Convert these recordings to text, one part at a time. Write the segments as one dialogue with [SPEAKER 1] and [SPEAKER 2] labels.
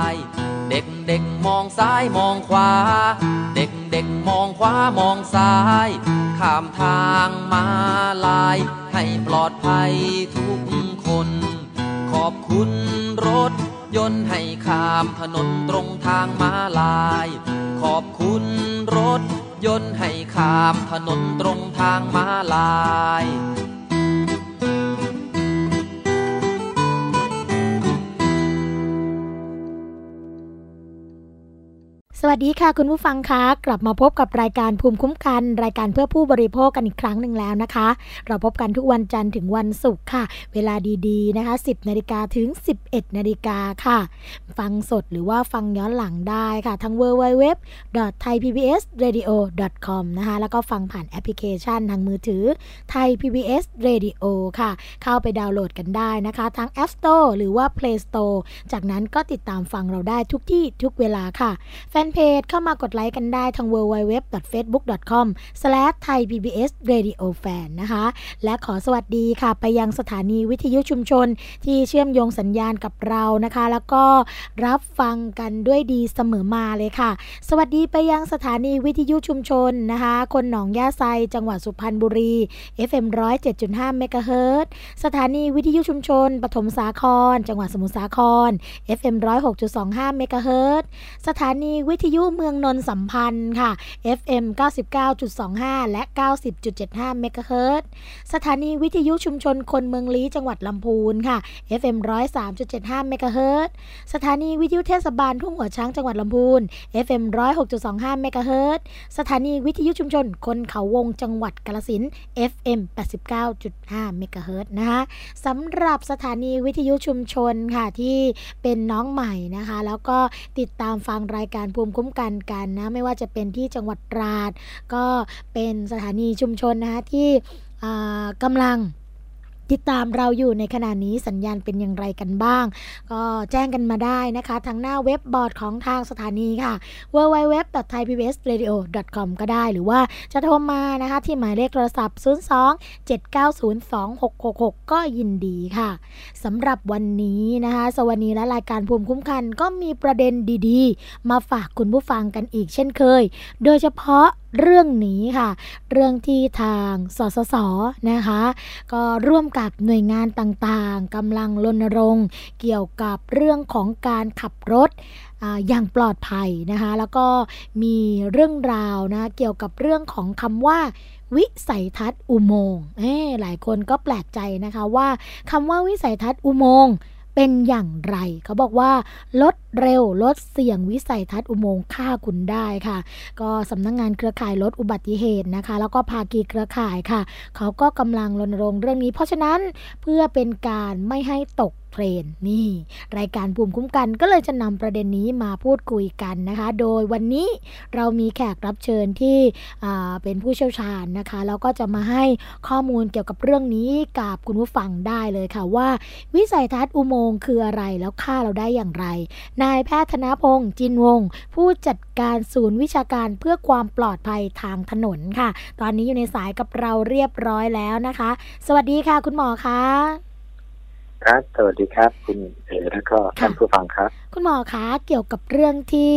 [SPEAKER 1] า
[SPEAKER 2] ย เด็กเด็กมองซ้ายมองขวา เด็กเด็กมองขวามองซ้าย ข้ามทางมาลาย ให้ปลอดภัยทุกคน ขอบคุณรถยนต์ให้ข้ามถนนตรงทางมาลาย ขอบคุณรถยนต์ให้ข้ามถนนตรงทางมาลาย
[SPEAKER 3] วัสดีค่ะคุณผู้ฟังคะกลับมาพบกับรายการภูมิคุ้มกัน รายการเพื่อผู้บริโภคกันอีกครั้งหนึ่งแล้วนะคะ เราพบกันทุกวันจันทร์ถึงวันศุกร์ค่ะ เวลาดีๆนะคะ 10นาฬิกาถึง 11นาฬิกาค่ะ ฟังสดหรือว่าฟังย้อนหลังได้ค่ะทั้ง www.thaipbsradio.com นะคะแล้วก็ฟังผ่านแอปพลิเคชันทางมือถือไทย PBS Radio ค่ะ เข้าไปดาวน์โหลดกันได้นะคะทั้ง App Store หรือว่า Play Store จากนั้นก็ติดตามฟังเราได้ทุกที่ทุกเวลาค่ะแฟนเพจเข้ามากดไลค์กันได้ทาง www.facebook.com/thaipbsradiofan นะคะ และขอสวัสดีค่ะ ไปยังสถานีวิทยุชุมชนที่เชื่อมโยงสัญญาณกับเรานะคะ แล้วก็รับฟังกันด้วยดีเสมอมาเลยค่ะ สวัสดีไปยังสถานีวิทยุชุมชนนะคะ คนหนองย่าไซจังหวัดสุพรรณบุรี FM 107.5เมกะเฮิรตสถานีวิทยุชุมชน ปฐมสาคร จังหวัดสมุทรสาคร FM 106.25เมกะเฮิรตสถานีวิททยุเมืองนนสัมพันธ์ค่ะ FM 99.25 และ 90.75 เมกะเฮิรตสถานีวิทยุชุมชนคนเมืองลี้จังหวัดลำพูนค่ะ FM 103.75 เมกะเฮิรตสถานีวิทยุเทศบาลทุ่งหัวช้างจังหวัดลำพูน FM 106.25 เมกะเฮิรตสถานีวิทยุชุมชนคนเขาวงจังหวัดกาฬสิน FM 89.5 เมกะเฮิรตนะคะสำหรับสถานีวิทยุชุมชนค่ะที่เป็นน้องใหม่นะคะ แล้วก็ติดตามฟังรายการภูมิคุ้มกันกันนะไม่ว่าจะเป็นที่จังหวัดตราด ก็เป็นสถานีชุมชนนะคะที่กำลัง ติดตามเราอยู่ในขณะนี้สัญญาณเป็นอย่างไรกันบ้าง ก็แจ้งกันมาได้นะคะ ทางหน้าเว็บบอร์ดของทางสถานีค่ะ www.thaipbsradio.com ก็ได้ หรือว่าจะโทรมานะคะ ที่หมายเลขโทรศัพท์ 02 790 2666 ก็ยินดีค่ะสำหรับวันนี้นะคะสวัสดีและรายการภูมิคุ้มกัน ก็มีประเด็นดีๆ มาฝากคุณผู้ฟังกันอีกเช่นเคย โดยเฉพาะ เรื่องนี้ค่ะ เรื่องที่ทางสสสนะคะ ก็ร่วมกับหน่วยงานต่างๆกำลังรณรงค์เกี่ยวกับเรื่องของการขับรถอย่างปลอดภัยนะคะ แล้วก็มีเรื่องราวนะเกี่ยวกับเรื่องของคำว่าวิสัยทัศน์อุโมงค์หลายคนก็แปลกใจนะคะว่าคำว่าวิสัยทัศน์อุโมงค์ เป็นอย่างไร เขาบอกว่าลดเร็วลดเสี่ยงวิสัยทัศน์อุโมงค์ฆ่าคุณได้ค่ะ ก็สำนักงงานเครือข่ายลดอุบัติเหตุนะคะ แล้วก็ภาคีเครือข่ายค่ะ เขาก็กำลังรณรงค์เรื่องนี้ เพราะฉะนั้นเพื่อเป็นการไม่ให้ตก เทรนนี่ รายการภูมิคุ้มกันก็เลยจะนำประเด็นนี้มาพูดคุยกันนะคะ โดยวันนี้เรามีแขกรับเชิญที่เป็นผู้เชี่ยวชาญนะคะแล้วก็จะมาให้ข้อมูลเกี่ยวกับเรื่องนี้กับคุณผู้ฟังได้เลยค่ะว่า วิสัยทัศน์อุโมงค์คืออะไรแล้วค่าเราได้อย่างไร นายแพทย์ธนพงศ์จินวงศ์ผู้จัดการศูนย์วิชาการเพื่อความปลอดภัยทางถนนค่ะ ตอนนี้อยู่ในสายกับเราเรียบร้อยแล้วนะคะ สวัสดีค่ะ คุณหมอคะ
[SPEAKER 4] ครับ สวัสดีครับ คุณเอแล้วก็ท่านผู้ฟังครับ
[SPEAKER 3] คุณหมอคะเกี่ยวกับเรื่องที่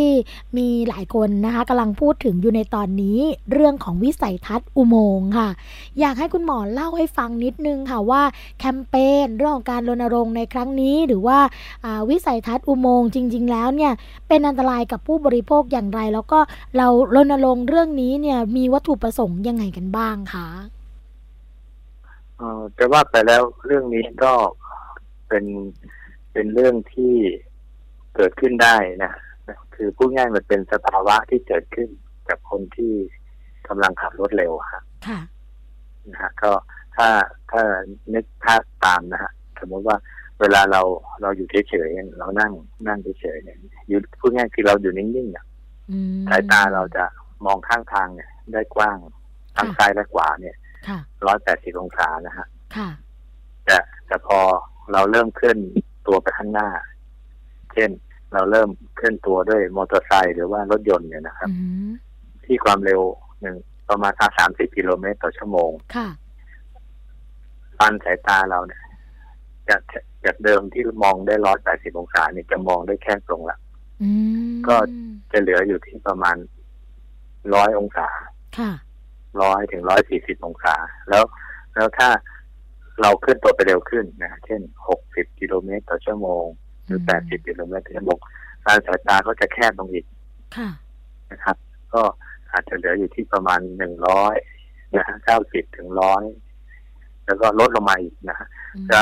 [SPEAKER 3] มีหลายคนนะคะกำลังพูดถึงอยู่ในตอนนี้ เรื่องของวิสัยทัศน์อุโมงค์ค่ะ อยากให้คุณหมอเล่าให้ฟังนิดนึงค่ะว่าแคมเปญเรื่องของการรณรงค์ในครั้งนี้ หรือว่าวิสัยทัศน์อุโมงค์จริง ๆ แล้วเนี่ยเป็นอันตรายกับผู้บริโภคอย่างไร แล้วก็เรารณรงค์เรื่องนี้เนี่ยมีวัตถุประสงค์ยังไงกันบ้างคะ
[SPEAKER 4] เออจะว่าไปแล้วเรื่องนี้ก็ เป็นเป็นเรื่องที่เกิดขึ้นได้นะคือพูดง่ายมันเป็นสภาวะที่เกิดขึ้นกับคนที่กำลังขับรถเร็วครับนะฮะก็ถ้าถ้านึกภาพตามนะฮะสมมติว่าเวลาเราเราอยู่เฉยๆเรานั่งนั่งเฉยๆเนี่ยอยู่พูดง่ายคือเราอยู่นิ่งๆเนี่ยสายตาเราจะมองข้างทางเนี่ย ได้กว้างทั้งซ้ายและขวาเนี่ยร้อยแปดสิบองศานะฮะแต่แต่พอ เราเริ่มเคลื่อนตัวไปข้างหน้า เช่น เราเริ่มเคลื่อนตัวด้วยมอเตอร์ไซค์หรือว่ารถยนต์เนี่ยนะครับ ที่ความเร็วหนึ่งประมาณสามสิบกิโลเมตรต่อชั่วโมงค่ะปันสายตาเราเนี่ยจากจากเดิมที่มองได้ร้อยแปดสิบองศาเนี่ยจะมองได้แค่ตรงละก็จะเหลืออยู่ที่ประมาณร้อยองศาค่ะร้อยถึงร้อยสี่สิบองศา แล้ว แล้วถ้า เราเคลื่อนตัวไปเร็วขึ้นนะเช่น 60 กิโลเมตรต่อชั่วโมง หรือ 80 กิโลเมตรต่อชั่วโมงการสายตาก็จะแคบลงอีกนะครับ ก็อาจจะเหลืออยู่ที่ประมาณ 100 นะฮะ90 ถึง 100 แล้วก็ลดลงมาอีกนะฮะจะ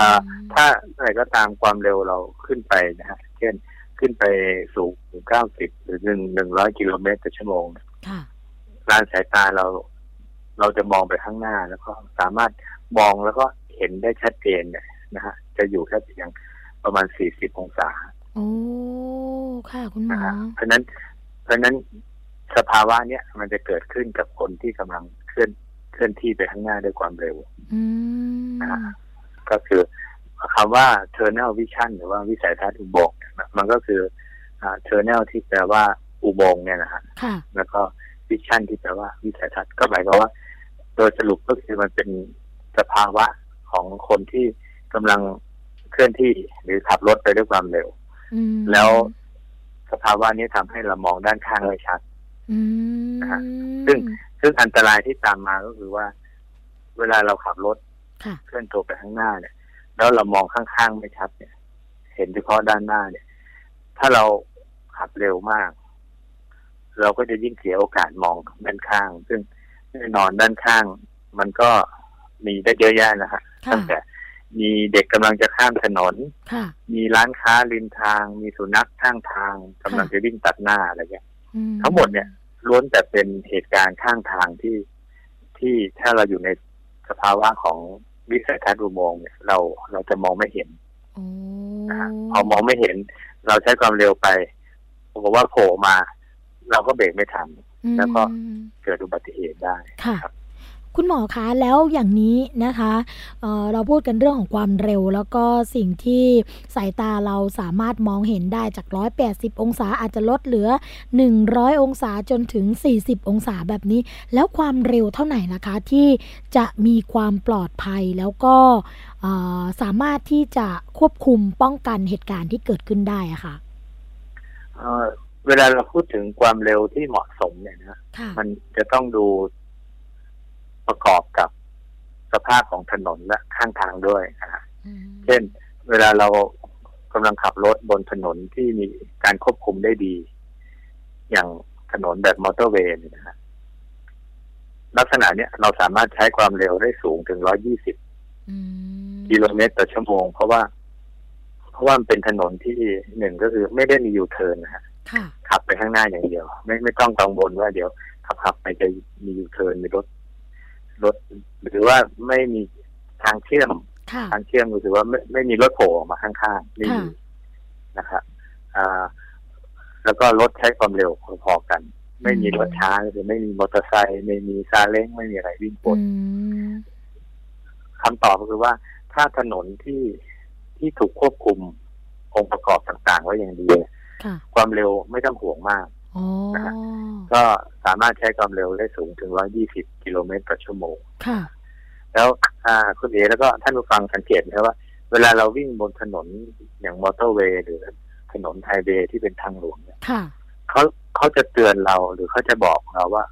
[SPEAKER 4] ถ้าอะไรก็ตามความเร็วเราขึ้นไปนะฮะเช่นขึ้นไปสูงถึง 90 หรือ1 100 กิโลเมตรต่อชั่วโมงการสายตาเราเราจะมองไปข้างหน้าแล้วก็สามารถมองแล้วก็ เห็นได้ชัดเจนเนี่ยนะฮะจะอยู่แค่เพียงประมาณสี่สิบองศา
[SPEAKER 3] โอ้ ค่ะคุณหมอ
[SPEAKER 4] เพราะนั้น เพราะนั้นสภาวะเนี้ยมันจะเกิดขึ้นกับคนที่กำลังเคลื่อนเคลื่อนที่ไปข้างหน้าด้วยความเร็วนะก็คือคำว่า tunnel vision หรือว่าวิสัยทัศน์อุโมงค์มันก็คือ tunnel ที่แปลว่าอุโมงค์เนี่ยนะฮะแล้วก็ vision ที่แปลว่าวิสัยทัศน์ก็หมายความว่า โดยสรุปก็คือมันเป็นสภาวะ ของคนที่กำลังเคลื่อนที่หรือขับรถไปด้วยความเร็วแล้วสภาวะนี้ทำให้เรามองด้านข้างไม่ชัดนะฮะซึ่งซึ่งอันตรายที่ตามมาก็คือว่า เวลาเราขับรถเคลื่อนตัวไปข้างหน้าเนี่ย แล้วเรามองข้างๆไม่ชัดเนี่ย เห็นเฉพาะด้านหน้าเนี่ย ถ้าเราขับเร็วมาก เราก็จะยิ่งเสียโอกาสมองด้านข้าง ซึ่งแน่นอนด้านข้าง มันก็มีได้เยอะแยะนะฮะ ตั้งแต่มีเด็กกำลังจะข้ามถนน มีร้านค้าริมทาง มีสุนัขข้างทางกำลังจะวิ่งตัดหน้าอะไรเงี้ย ทั้งหมดเนี่ยล้วนแต่เป็นเหตุการณ์ข้างทางที่ที่ถ้าเราอยู่ในสภาวะของวิสัยทัศน์อุโมงค์เนี่ยเราเราจะมองไม่เห็นนะฮะพอมองไม่เห็น เราใช้ความเร็วไปบอกว่าโผล่มา เราก็เบรกไม่ทันแล้วก็เกิดอุบัติเหตุได้ครับ
[SPEAKER 3] คุณหมอคะแล้วอย่างนี้นะคะเเราพูดกันเรื่องของความเร็ว แล้วก็สิ่งที่สายตาเราสามารถมองเห็นได้จาก 180 องศาอาจจะลดเหลือ 100 องศาจนถึง 40 องศาแบบนี้ แล้วความเร็วเท่าไหร่นะคะ ที่จะมีความปลอดภัยแล้วก็สามารถที่จะควบคุมป้องกันเหตุการณ์ที่เกิดขึ้นได้อะคะ่ะ
[SPEAKER 4] เวลาเราพูดถึงความเร็วที่เหมาะสมเนี่ยนะ มันจะต้องดู ประกอบกับสภาพของถนนและข้างทางด้วยนะเช่น เวลาเรากำลังขับรถบนถนนที่มีการควบคุมได้ดี อย่างถนนแบบมอเตอร์เวย์นะฮะลักษณะเนี้ยเราสามารถใช้ความเร็วได้สูงถึงร้อยยี่สิบกิโลเมตรต่อชั่วโมง เพราะว่า เพราะว่ามันเป็นถนนที่หนึ่งก็คือไม่ได้มียูเทิร์นนะฮะขับไปข้างหน้าอย่างเดียว ไม่ไม่ต้องกังวลว่าเดี๋ยวขับขับไปจะมียูเทิร์นมีรถ รถหรือว่าไม่มีทางเชื่อม
[SPEAKER 3] ค่ะ
[SPEAKER 4] ทางเชื่อมก็คือว่าไม่ไม่มีรถโผล่ออกมาข้างๆไม่
[SPEAKER 3] ค่ะ
[SPEAKER 4] มีนะครับอ่าแล้วก็รถใช้ความเร็วพอๆกัน ไม่มีรถช้าคือไม่มีมอเตอร์ไซค์ไม่มีซาเล้งไม่มีอะไรวิ่งบ
[SPEAKER 3] อื
[SPEAKER 4] น
[SPEAKER 3] ม
[SPEAKER 4] คำตอบก็คือว่าถ้าถนนที่ที่ถูกควบคุมองค์ประกอบต่างๆ ไว้อย่างดีเนี่ย
[SPEAKER 3] ค่ะ
[SPEAKER 4] ความเร็วไม่ต้องห่วงมาก
[SPEAKER 3] อ๋อ
[SPEAKER 4] นะฮะ ก็สามารถใช้ความเร็วได้สูงถึง 120 กิโลเมตรต่อชั่วโมง
[SPEAKER 3] ค่ะ
[SPEAKER 4] แล้วอ่าคุณเอแล้วก็ท่านผู้ฟังสังเกตนะครับว่า เวลาเราวิ่งบนถนนอย่างมอเตอร์เวย์หรือถนนไฮเวย์ที่เป็นทางหลวงเนี่ย
[SPEAKER 3] ค่ะ
[SPEAKER 4] เขาเขาจะเตือนเราหรือเขาจะบอกเราว่า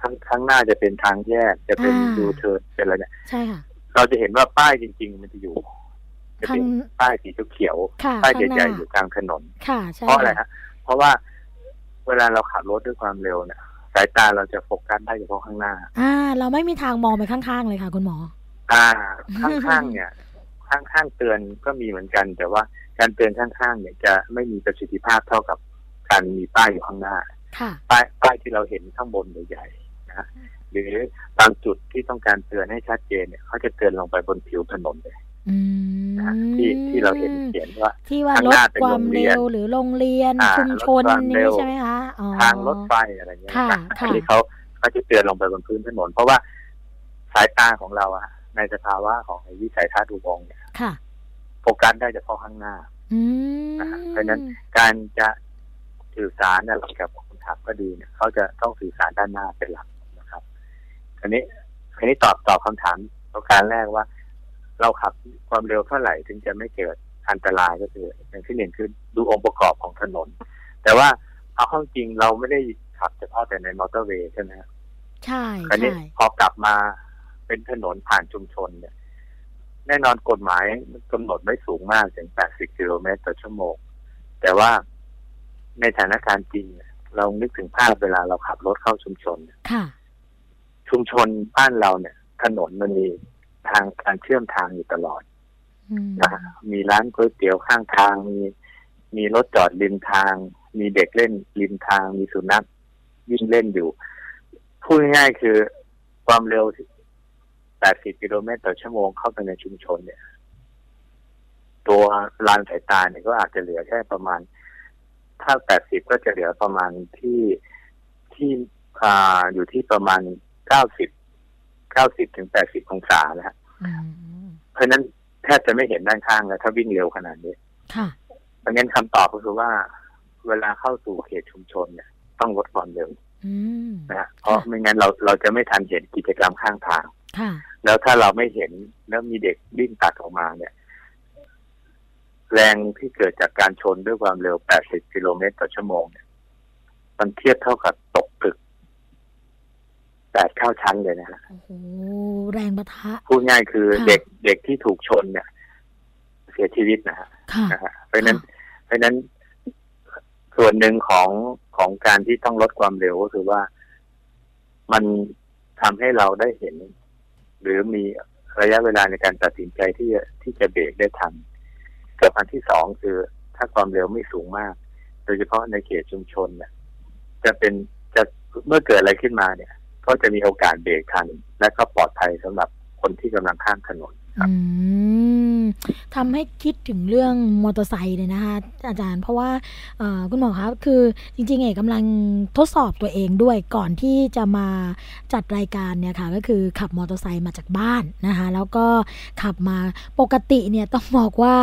[SPEAKER 4] ข้างข้างหน้าจะเป็นทางแยกจะเป็น
[SPEAKER 3] อ่า
[SPEAKER 4] ยูเทิร์นเป็นอะไรเนี่ย
[SPEAKER 3] ใช่ค่ะ
[SPEAKER 4] เราจะเห็นว่าป้ายจริง ๆ มันจะอยู่ จะ
[SPEAKER 3] ข้า
[SPEAKER 4] เป็
[SPEAKER 3] ง
[SPEAKER 4] นป้ายสีเขียว
[SPEAKER 3] ค่ะ
[SPEAKER 4] ๆป้าย
[SPEAKER 3] ข้างห
[SPEAKER 4] ใหญ่
[SPEAKER 3] น้า
[SPEAKER 4] ๆอยู่กลางถนน
[SPEAKER 3] ค่ะใช่
[SPEAKER 4] เพราะอะไรฮะเพราะว่า เวลาเราขับรถด้วยความเร็วเนี่ยสายตาเราจะโฟกัสได้เฉพาะข้างหน้า
[SPEAKER 3] อ่า เราไม่มีทางมองไปข้างๆเลยค่ะคุณหมอ
[SPEAKER 4] อ่า ข้างๆเนี่ย ข้างๆเตือนก็มีเหมือนกัน แต่ว่าการเตือนข้างๆเนี่ยจะไม่มีประสิทธิภาพเท่ากับการมีป้ายอยู่ข้างหน้า
[SPEAKER 3] ค่ะ
[SPEAKER 4] ป้ายป้ายที่เราเห็นข้างบนใหญ่ๆนะฮะหรือบางจุดที่ต้องการเตือนให้ชัดเจนเนี่ยเขาจะเตือนลงไปบนผิวถนนเลย
[SPEAKER 3] อืม
[SPEAKER 4] นะฮะ ที่ที่เราเห็นเขียนว่า
[SPEAKER 3] ที่ว่า
[SPEAKER 4] ข้าง
[SPEAKER 3] ล
[SPEAKER 4] ห
[SPEAKER 3] ด
[SPEAKER 4] น้าเป็น
[SPEAKER 3] ความ
[SPEAKER 4] โรงเรี
[SPEAKER 3] เร็
[SPEAKER 4] ยน
[SPEAKER 3] วหรือโรงเรียน
[SPEAKER 4] อ่า
[SPEAKER 3] ชุมชน
[SPEAKER 4] ลดความ
[SPEAKER 3] นี้
[SPEAKER 4] เร็ว
[SPEAKER 3] ใช่ไหมคะอ๋อ
[SPEAKER 4] ทางรถไฟอะไรเงี้ย
[SPEAKER 3] ค่ะ
[SPEAKER 4] นะ
[SPEAKER 3] ค่ะ
[SPEAKER 4] อันนี้เขาเขาจะเตือนลงไปบนพื้นถนน เพราะว่าสายตาของเราอะในสภาวะของไอ้วิสัยทัศน์อุโมงค์เนี่ย
[SPEAKER 3] ค่ะ
[SPEAKER 4] โฟกัสได้เฉพาะข้างหน้า
[SPEAKER 3] อืม
[SPEAKER 4] นะฮะเพราะฉะนั้นการจะสื่อสารอะไรกับคนขับก็ดีเนี่ยเขาจะต้องสื่อสารด้านหน้าเป็นหลักนะครับอันนี้อันนี้ตอบตอบคำถามประการแรกว่า เราขับความเร็วเท่าไหร่ถึงจะไม่เกิดอันตรายก็คืออย่างที่หนึ่งคือดูองค์ประกอบของถนน แต่ว่าเอาเข้าจริงเราไม่ได้ขับเฉพาะแต่ในมอเตอร์เวย์ใช่ไหมครับ
[SPEAKER 3] ใช่
[SPEAKER 4] อันนี้
[SPEAKER 3] ใช่
[SPEAKER 4] พอกลับมาเป็นถนนผ่านชุมชนเนี่ย แน่นอนกฎหมายกำหนดไม่สูงมากถึง 80 กิโลเมตรต่อชั่วโมง แต่ว่าในสถานการณ์จริงเนี่ยเรานึกถึงภาพเวลาเราขับรถเข้าชุมชนเนี่ย
[SPEAKER 3] ค่ะ
[SPEAKER 4] ชุมชนบ้านเราเนี่ย ถนนมันมี ทางการเชื่อมทางอยู่ตลอด
[SPEAKER 3] อืม
[SPEAKER 4] นะฮะมีร้านก๋วยเตี๋ยวข้างทาง มีมีรถจอดริมทาง มีเด็กเล่นริมทาง มีสุนัขวิ่งเล่นอยู่ พูดง่ายๆคือความเร็ว 80 กิโลเมตรต่อชั่วโมงเข้าไปในชุมชนเนี่ย ตัวลานสายตาเนี่ยก็อาจจะเหลือแค่ประมาณ ถ้า 80 ก็จะเหลือประมาณที่ที่อ่าอยู่ที่ประมาณ 90 90ถึง80องศานะฮะ
[SPEAKER 3] อืม
[SPEAKER 4] เพราะฉะนั้นแทบจะไม่เห็นด้านข้างแล้ว ถ้าวิ่งเร็วขนาดนี้
[SPEAKER 3] ค่ะ
[SPEAKER 4] เพราะงั้นคำตอบก็คือว่า เวลาเข้าสู่เขตชุมชนเนี่ย ต้องลดความเร็ว
[SPEAKER 3] อืม
[SPEAKER 4] นะฮะเพราะไม่งั้นเราเราจะไม่ทันเห็นกิจกรรมข้างทาง
[SPEAKER 3] ค่ะ
[SPEAKER 4] แล้วถ้าเราไม่เห็นแล้วมีเด็กวิ่งตัดออกมาเนี่ย แรงที่เกิดจากการชนด้วยความเร็ว 80 กิโลเมตรต่อชั่วโมงเนี่ยมันเทียบเท่ากับตกตึก แปดเข้าชั้นเลยนะฮะ
[SPEAKER 3] โอ้โหแรงปะทะ
[SPEAKER 4] พูดง่ายคือ
[SPEAKER 3] ค่ะ
[SPEAKER 4] เด็กเด็กที่ถูกชนเนี่ย เสียชีวิตนะฮะ
[SPEAKER 3] ค่ะ
[SPEAKER 4] นะฮะเพราะฉะนั้น เพราะฉะนั้นส่วนหนึ่งของของการที่ต้องลดความเร็วก็คือว่ามันทำให้เราได้เห็น หรือมีระยะเวลาในการตัดสินใจที่จะที่จะเบรกได้ทันกับอันที่สองคือ ถ้าความเร็วไม่สูงมาก โดยเฉพาะในเขตชุมชนเนี่ยจะเป็นจะเมื่อเกิดอะไรขึ้นมาเนี่ย ก็จะมีโอกาสเบรกทัน และก็ปลอดภัยสำหรับคนที่กำลังข้ามถนนครับ
[SPEAKER 3] อืมทำให้คิดถึงเรื่องมอเตอร์ไซค์เลยนะคะอาจารย์เพราะว่าคุณหมอครับคือจริงๆเอกกำลังทดสอบตัวเองด้วยก่อนที่จะมาจัดรายการเนี่ยค่ะก็คือขับมอเตอร์ไซค์มาจากบ้านนะคะแล้วก็ขับมาปกติเนี่ยต้องบอกว่า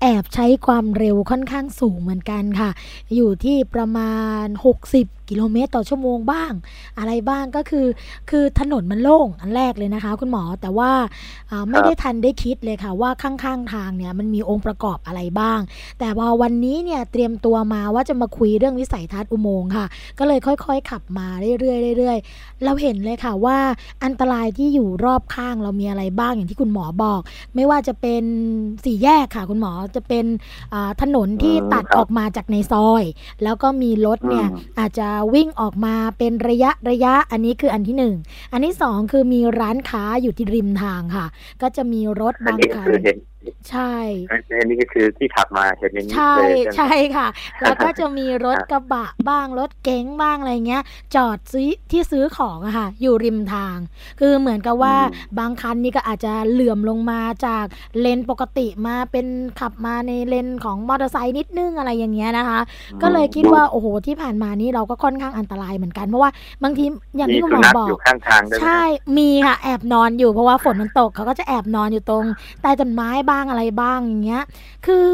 [SPEAKER 3] แอบใช้ความเร็วค่อนข้างสูงเหมือนกันค่ะ อยู่ที่ประมาณ 60กิโลเมตรต่อชั่วโมงบ้าง อะไรบ้างก็คือคือถนนมันโล่งอันแรกเลยนะคะ คุณหมอแต่ว่าอ่าไม่ได้ทันได้คิดเลยค่ะว่าข้างๆทางเนี่ยมันมีองค์ประกอบอะไรบ้าง แต่พอวันนี้เนี่ยเตรียมตัวมาว่าจะมาคุยเรื่องวิสัยทัศน์อุโมงค์ค่ะ ก็เลยค่อยๆขับมาเรื่อยๆเรื่อยๆเราเห็นเลยค่ะว่าอันตรายที่อยู่รอบข้างเรามีอะไรบ้างอย่างที่คุณหมอบอก ไม่ว่าจะเป็นสี่แยกค่ะ คุณหมอจะเป็นอ่าถนนที่
[SPEAKER 4] อืม
[SPEAKER 3] ตัด
[SPEAKER 4] ครับ
[SPEAKER 3] ออกมาจากในซอย แล้วก็มีรถเนี่ย
[SPEAKER 4] อืม
[SPEAKER 3] อาจจะวิ่งออกมาเป็นระยะระยะอันนี้คืออันที่หนึ่งอันที่สองคือมีร้านค้าอยู่ที่ริมทางค่ะ ก็จะมีรถบางคัน
[SPEAKER 4] คือเห็น
[SPEAKER 3] ใช่
[SPEAKER 4] อันนี้ก็คือที่ขับมาเห็นอย่างนี้
[SPEAKER 3] ใช่
[SPEAKER 4] เลยใช่ไหม
[SPEAKER 3] ใช่ค่ะ แล้วก็จะมีรถกระบะบ้างรถเก๋งบ้างอะไรเงี้ย จอดซื้อที่ซื้อของอะค่ะ อยู่ริมทาง คือเหมือนกับว่า
[SPEAKER 4] อืม
[SPEAKER 3] บางคันนี่ก็อาจจะเหลื่อมลงมาจากเลนปกติมาเป็นขับมาในเลนของมอเตอร์ไซค์นิดนึงอะไรอย่างเงี้ยนะคะ ก็เลยคิดว่าโอ้โหที่ผ่านมานี่เราก็ค่อนข้างอันตรายเหมือนกันเพราะว่าบางทีอย่าง
[SPEAKER 4] มี
[SPEAKER 3] ที่คุณ
[SPEAKER 4] สุ
[SPEAKER 3] หมอ
[SPEAKER 4] นัข
[SPEAKER 3] บอก
[SPEAKER 4] อยู่ข้างทางด้วยไหม
[SPEAKER 3] ใช่มีค่ะแอบนอนอยู่เพราะว่าฝนมันตกเขาก็จะแอบนอนอยู่ตรงใต้ต้นไม้บ้างอะไรบ้างอย่างเงี้ย คือ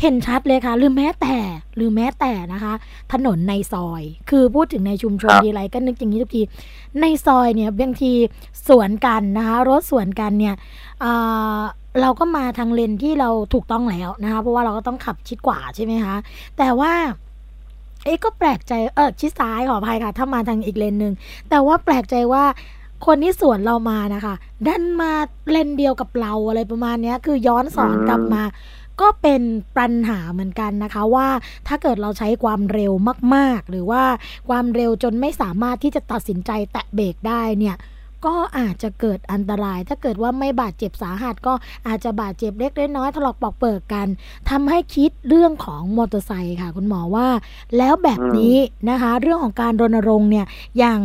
[SPEAKER 3] เห็นชัดเลยค่ะหรือแม้แต่หรือแม้แต่นะคะ ถนนในซอย คือพูดถึงในชุมชน
[SPEAKER 4] ครับ
[SPEAKER 3] ทีไรก็นึกอย่างนี้ทุกทีในซอยเนี่ยบางทีสวนกันนะคะรถสวนกันเนี่ยเอ่อเราก็มาทางเลนที่เราถูกต้องแล้วนะคะ เพราะว่าเราก็ต้องขับชิดกว่าใช่ไหมคะ แต่ว่าเอ๊ะก็แปลกใจเออชิดซ้ายขออภัยค่ะ ถ้ามาทางอีกเลนหนึ่งแต่ว่าแปลกใจว่า คนที่สวนเรามานะคะดันมาเลนเดียวกับเราอะไรประมาณเนี้ยคือย้อนสอน
[SPEAKER 4] อืม
[SPEAKER 3] กลับมา ก็เป็นปัญหาเหมือนกันนะคะ ว่าถ้าเกิดเราใช้ความเร็วมาก ๆ หรือว่าความเร็วจนไม่สามารถที่จะตัดสินใจแตะเบรกได้เนี่ย ก็อาจจะเกิดอันตราย ถ้าเกิดว่าไม่บาดเจ็บสาหัสก็อาจจะบาดเจ็บเล็กน้อยถลอกปอกเปิกกันทำให้คิดเรื่องของมอเตอร์ไซค์ค่ะ คุณหมอว่า แล้วแบบนี้นะคะ เรื่องของการรณรงค์เนี่ยอย่าง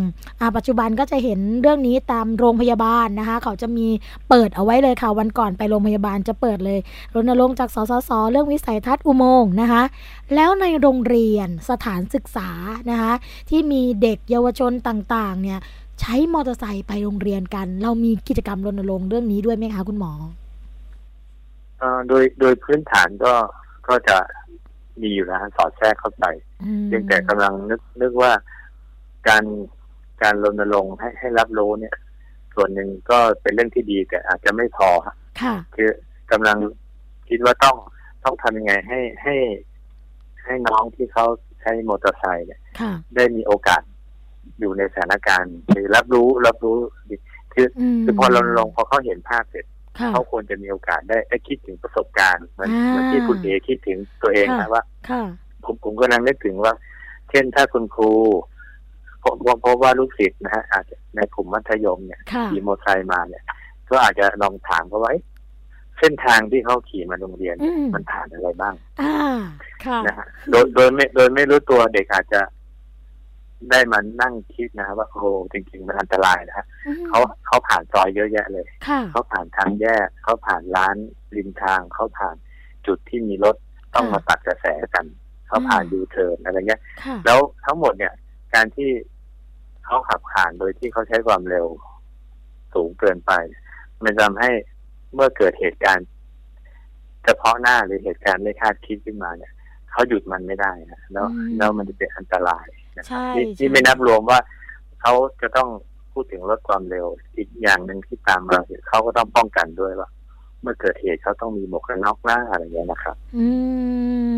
[SPEAKER 3] ปัจจุบันก็จะเห็นเรื่องนี้ตามโรงพยาบาลนะคะ เขาจะมีเปิดเอาไว้เลยค่ะ วันก่อนไปโรงพยาบาลจะเปิดเลยรณรงค์จากสสสเรื่องวิสัยทัศน์อุโมงค์นะคะแล้วในโรงเรียนสถานศึกษานะคะที่มีเด็กเยาวชนต่างๆเนี่ย ใช้มอเตอร์ไซค์ไปโรงเรียนกัน เรามีกิจกรรมรณรงค์เรื่องนี้ด้วยไหมคะคุณหมอ
[SPEAKER 4] เอ่อโดยโดยพื้นฐานก็ก็จะมีอยู่แล้วฮะสอดแทรกเข้าไป
[SPEAKER 3] อืม
[SPEAKER 4] เพียงแต่กำลังนึกนึกว่าการการรณรงค์ให้ให้รับรู้เนี่ย ส่วนหนึ่งก็เป็นเรื่องที่ดีแต่อาจจะไม่พอฮะ
[SPEAKER 3] ค่ะ
[SPEAKER 4] คือกำลังคิดว่าต้องต้องทำยังไงให้ให้ให้น้องที่เขาใช้มอเตอร์ไซค์เนี่ย
[SPEAKER 3] ค่ะ
[SPEAKER 4] ได้มีโอกาส อยู่ในสถานการณ์คือรับรู้รับรู้ดีคือ
[SPEAKER 3] อืม
[SPEAKER 4] คือพอรณรงค์พอเขาเห็นภาพเสร็จ
[SPEAKER 3] ค่ะ
[SPEAKER 4] เขาควรจะมีโอกาสได้ได้คิดถึงประสบการณ์เหมือน
[SPEAKER 3] อ่า
[SPEAKER 4] เหมือนที่คุณเอคิดถึงตัวเอง
[SPEAKER 3] ค่ะ
[SPEAKER 4] นะว่า
[SPEAKER 3] ค่ะ
[SPEAKER 4] ผมผมก็นั่งนึกถึงว่า เช่นถ้าคุณครูผมผมพบว่าลูกศิษย์นะฮะอาจจะในกลุ่มมัธยมเนี่ย
[SPEAKER 3] ค่ะ
[SPEAKER 4] ขี่มอเตอร์ไซค์มาเนี่ย ก็อาจจะลองถามเขาว่าเอ๊ะเส้นทางที่เขาขี่มาโรงเรียน
[SPEAKER 3] อืม
[SPEAKER 4] มันผ่านอะไรบ้าง
[SPEAKER 3] อ่าค่ะ
[SPEAKER 4] นะฮะโดยโดยไม่โดยไม่รู้ตัวเด็กอาจจะ ได้มานั่งคิดนะครับว่าโอ้โหจริง ๆ มันอันตรายนะฮะ
[SPEAKER 3] อืม
[SPEAKER 4] เขาเขาผ่านซอยเยอะแยะเลย
[SPEAKER 3] ค่ะ
[SPEAKER 4] เขาผ่านทางแยกเขาผ่านร้านริมทางเขาผ่านจุดที่มีรถต้อง
[SPEAKER 3] ค่ะ
[SPEAKER 4] มาตัดกระแสกันเขาผ่าน
[SPEAKER 3] อืม
[SPEAKER 4] ยูเทิร์นอะไรเงี้ย
[SPEAKER 3] ค่ะ
[SPEAKER 4] แล้วทั้งหมดเนี่ย การที่เขาขับผ่านโดยที่เขาใช้ความเร็วสูงเกินไป มันทำให้เมื่อเกิดเหตุการณ์ เฉพาะหน้าหรือเหตุการณ์ไม่คาดคิดขึ้นมาเนี่ยเขาหยุดมันไม่ได้นะแล้ว
[SPEAKER 3] อืม
[SPEAKER 4] แล้วมันจะเป็นอันตราย นะครับ
[SPEAKER 3] ใช่
[SPEAKER 4] นี่
[SPEAKER 3] ใช่
[SPEAKER 4] นี่ไม่นับรวมว่าเขาจะต้องพูดถึงลดความเร็ว อีกอย่างหนึ่งที่ตามมาคือเขาก็ต้องป้องกันด้วยว่าเมื่อเกิดเหตุเขาต้องมีหมวกกันน็อกหน้าอะไรอย่างเงี้ยนะครับ
[SPEAKER 3] อื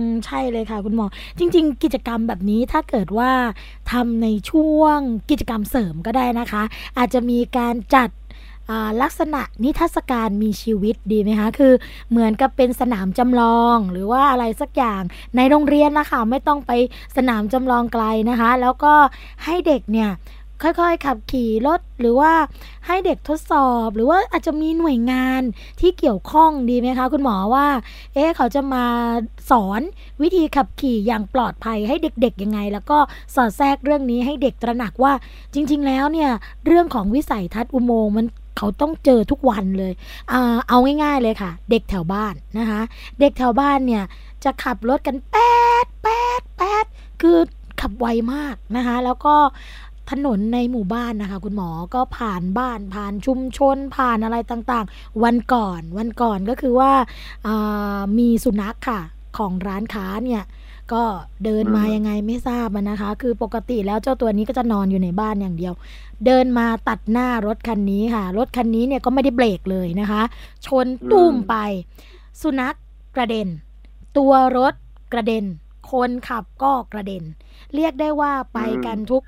[SPEAKER 3] ม ใช่เลยค่ะ คุณหมอ จริง ๆ กิจกรรมแบบนี้ถ้าเกิดว่าทำในช่วงกิจกรรมเสริมก็ได้นะคะ อาจจะมีการจัดอ่า ลักษณะนิทรรศการมีชีวิตดีไหมคะ คือเหมือนกับเป็นสนามจำลองหรือว่าอะไรสักอย่างในโรงเรียนนะคะ ไม่ต้องไปสนามจำลองไกลนะคะ แล้วก็ให้เด็กเนี่ยค่อยๆ ขับขี่รถหรือว่าให้เด็กทดสอบ หรือว่าอาจจะมีหน่วยงานที่เกี่ยวข้องดีไหมคะ คุณหมอว่า เอ๊ะเขาจะมาสอนวิธีขับขี่อย่างปลอดภัยให้เด็กๆยังไง แล้วก็สอดแทรกเรื่องนี้ให้เด็กตระหนักว่า จริง ๆ แล้วเนี่ยเรื่องของวิสัยทัศน์อุโมงค์มัน เขาต้องเจอทุกวันเลยอ่าเอาง่ายๆเลยค่ะ เด็กแถวบ้านนะคะ เด็กแถวบ้านเนี่ยจะขับรถกันแป๊ดแป๊ดแป๊ดคือขับไวมากนะคะ แล้วก็ถนนในหมู่บ้านนะคะ คุณหมอก็ผ่านบ้านผ่านชุมชน ผ่านอะไรต่างๆ วันก่อนวันก่อนก็คือว่าอ่ามีสุนัขค่ะของร้านค้าเนี่ย ก็เดินมา
[SPEAKER 4] อืม
[SPEAKER 3] ยังไงไม่ทราบอะนะคะ คือปกติแล้วเจ้าตัวนี้ก็จะนอนอยู่ในบ้านอย่างเดียว เดินมาตัดหน้ารถคันนี้ค่ะ รถคันนี้เนี่ยก็ไม่ได้เบรกเลยนะคะ ชนตุ้มไป สุนัขกระเด็น ตัวรถกระเด็น คนขับก็กระเด็น เรียกได้ว่าไปกันทุก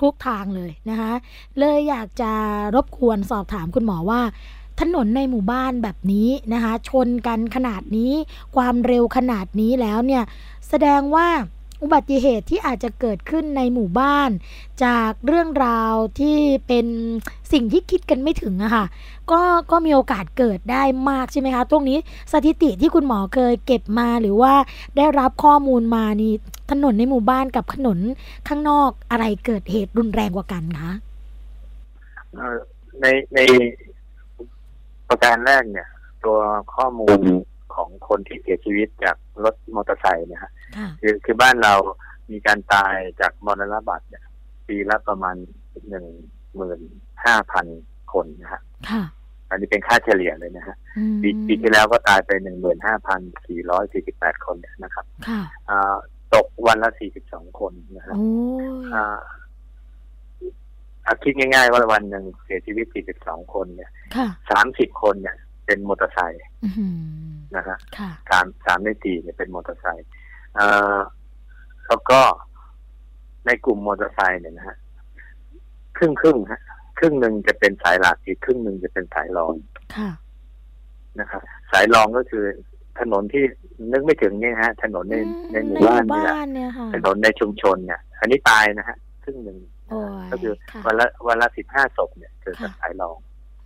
[SPEAKER 3] ทุกทางเลยนะคะ เลยอยากจะรบกวนสอบถามคุณหมอว่า ถนนในหมู่บ้านแบบนี้นะคะ ชนกันขนาดนี้ ความเร็วขนาดนี้แล้วเนี่ย แสดงว่าอุบัติเหตุที่อาจจะเกิดขึ้นในหมู่บ้าน จากเรื่องราวที่เป็นสิ่งที่คิดกันไม่ถึงอะค่ะก็ก็มีโอกาสเกิดได้มากใช่ไหมคะตรงนี้สถิติที่คุณหมอเคยเก็บมาหรือว่าได้รับข้อมูลมานี่ถนนในหมู่บ้านกับถนนข้างนอกอะไรเกิดเหตุรุนแรงกว่ากันคะ
[SPEAKER 4] ในในประการแรกเนี่ย ตัวข้อมูลของคนที่เสียชีวิตจากรถมอเตอร์ไซค์เนะฮะ
[SPEAKER 3] ค่ะ
[SPEAKER 4] คือคือบ้านเรามีการตายจากมรณบัตรเนี่ยปีละประมาณหนึ่งหมื่นห้าพันคนนะฮะ
[SPEAKER 3] ค่ะ
[SPEAKER 4] อันนี้เป็นค่าเฉลี่ยเลยนะฮะ
[SPEAKER 3] อืม
[SPEAKER 4] ปีปีที่แล้วก็ตายไปหนึ่งหมื่นห้าพันสี่ร้อยสี่สิบแปดคนเนี่ยนะครับ
[SPEAKER 3] ค่ะ
[SPEAKER 4] อ่าตกวันละสี่สิบสองคนนะฮะ
[SPEAKER 3] โอ้ย
[SPEAKER 4] อ่าอะคิดง่ายๆว่าวันหนึ่งเสียชีวิตสี่สิบสองคนเนี่ย
[SPEAKER 3] ค่ะ
[SPEAKER 4] สามสิบคนเนี่ย เป็นมอเตอร์ไซค์
[SPEAKER 3] อื้อหือ
[SPEAKER 4] นะฮะ
[SPEAKER 3] ค่ะ
[SPEAKER 4] สามสามในสี่เนี่ยเป็นมอเตอร์ไซค์อ่า แล้วก็ในกลุ่มมอเตอร์ไซค์เนี่ยนะฮะครึ่งครึ่งๆฮะครึ่งหนึ่งจะเป็นสายหลักอีกครึ่งหนึ่งจะเป็นสายรอง
[SPEAKER 3] ค่ะ
[SPEAKER 4] นะครับสายรองก็คือถนนที่นึกไม่ถึงเนี่ยฮะ ถนนในในหมู่บ้านนี่แหละ
[SPEAKER 3] บ้านเนี่ยค่ะ
[SPEAKER 4] ถนนในชุมชนเนี่ย อันนี้ตายนะฮะครึ่งหนึ่ง
[SPEAKER 3] โอ้ย
[SPEAKER 4] ก็คือ
[SPEAKER 3] ค่ะ
[SPEAKER 4] วันละวันละสิบห้าศพเนี่ยเกิดจาก
[SPEAKER 3] ค่ะ
[SPEAKER 4] สายรอง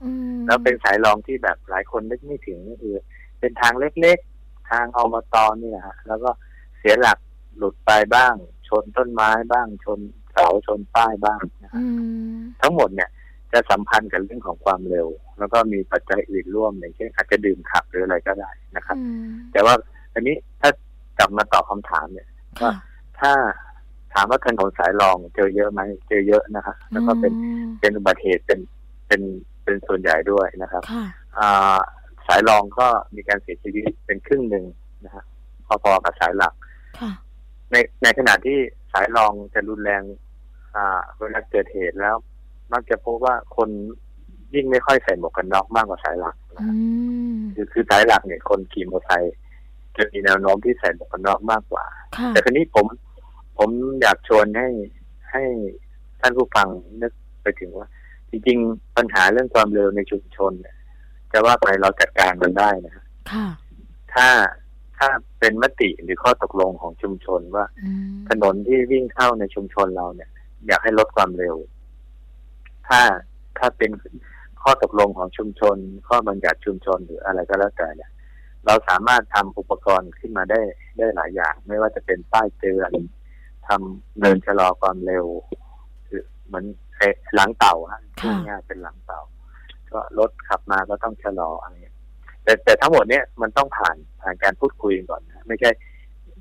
[SPEAKER 3] อืม
[SPEAKER 4] แล้วเป็นสายรองที่แบบหลายคนนึกไม่ถึงก็คือ เป็นทางเล็กๆ ทางอมตนี่แหละฮะแล้วก็ เสียหลักหลุดไปบ้าง ชนต้นไม้บ้างชนเสาชนป้ายบ้างนะฮะ
[SPEAKER 3] อืม
[SPEAKER 4] ทั้งหมดเนี่ยจะสัมพันธ์กับเรื่องของความเร็ว แล้วก็มีปัจจัยอื่นร่วมอย่างเช่นอาจจะดื่มขับหรืออะไรก็ได้นะครับ
[SPEAKER 3] อืม
[SPEAKER 4] แต่ว่าอันนี้ถ้ากลับมาตอบคำถามเนี่ย
[SPEAKER 3] ค่ะ
[SPEAKER 4] ถ้าถามว่าถนนสายรองเจอเยอะไหมเจอเยอะนะฮะแล้วก็เป็น
[SPEAKER 3] อืม
[SPEAKER 4] เป็นอุบัติเหตุเป็นเป็นเป็นส่วนใหญ่ด้วยนะครับ
[SPEAKER 3] ค่ะ
[SPEAKER 4] อ่าสายรองก็มีการเสียชีวิตเป็นครึ่งหนึ่งนะฮะพอๆกับสายหลัก
[SPEAKER 3] ค่ะ
[SPEAKER 4] ในในขณะที่สายรองจะรุนแรง อ่าเวลาเกิดเหตุแล้ว มักจะพบว่าคนยิ่งไม่ค่อยใส่หมวกกันน็อกมากกว่าสายหลักนะ
[SPEAKER 3] อื
[SPEAKER 4] ฮะ
[SPEAKER 3] ม
[SPEAKER 4] คือคือสายหลักเนี่ยคนขี่มอเตอร์ไซค์จะมีแนวโน้มที่ใส่หมวกกันน็อกมากกว่า
[SPEAKER 3] ค่ะ
[SPEAKER 4] แต่คราวนี้ผม ผมอยากชวนให้ให้ท่านผู้ฟังนึกไปถึงว่า จริง ๆ ปัญหาเรื่องความเร็วในชุมชนเนี่ยจะว่าไปเราจัดการมันได้นะฮะ
[SPEAKER 3] ค่ะ
[SPEAKER 4] ถ้า ถ้าเป็นมติหรือข้อตกลงของชุมชนว่า
[SPEAKER 3] อืม
[SPEAKER 4] ถนนที่วิ่งเข้าในชุมชนเราเนี่ย อยากให้ลดความเร็ว ถ้าถ้าเป็นข้อตกลงของชุมชน ข้อบัญญัติชุมชนหรืออะไรก็แล้วแต่เนี่ย เราสามารถทำอุปกรณ์ขึ้นมาได้ได้หลายอย่าง ไม่ว่าจะเป็นป้ายเตือนทำเดินชะลอความเร็วคือเหมือนไอ้หลังเต่าฮะ
[SPEAKER 3] ค่ะ
[SPEAKER 4] ง่ายๆเป็นหลังเต่า ก็รถขับมาก็ต้องชะลออะไรเงี้ย แต่แต่ทั้งหมดเนี่ยมันต้องผ่านผ่านการพูดคุยก่อนนะไม่ใช่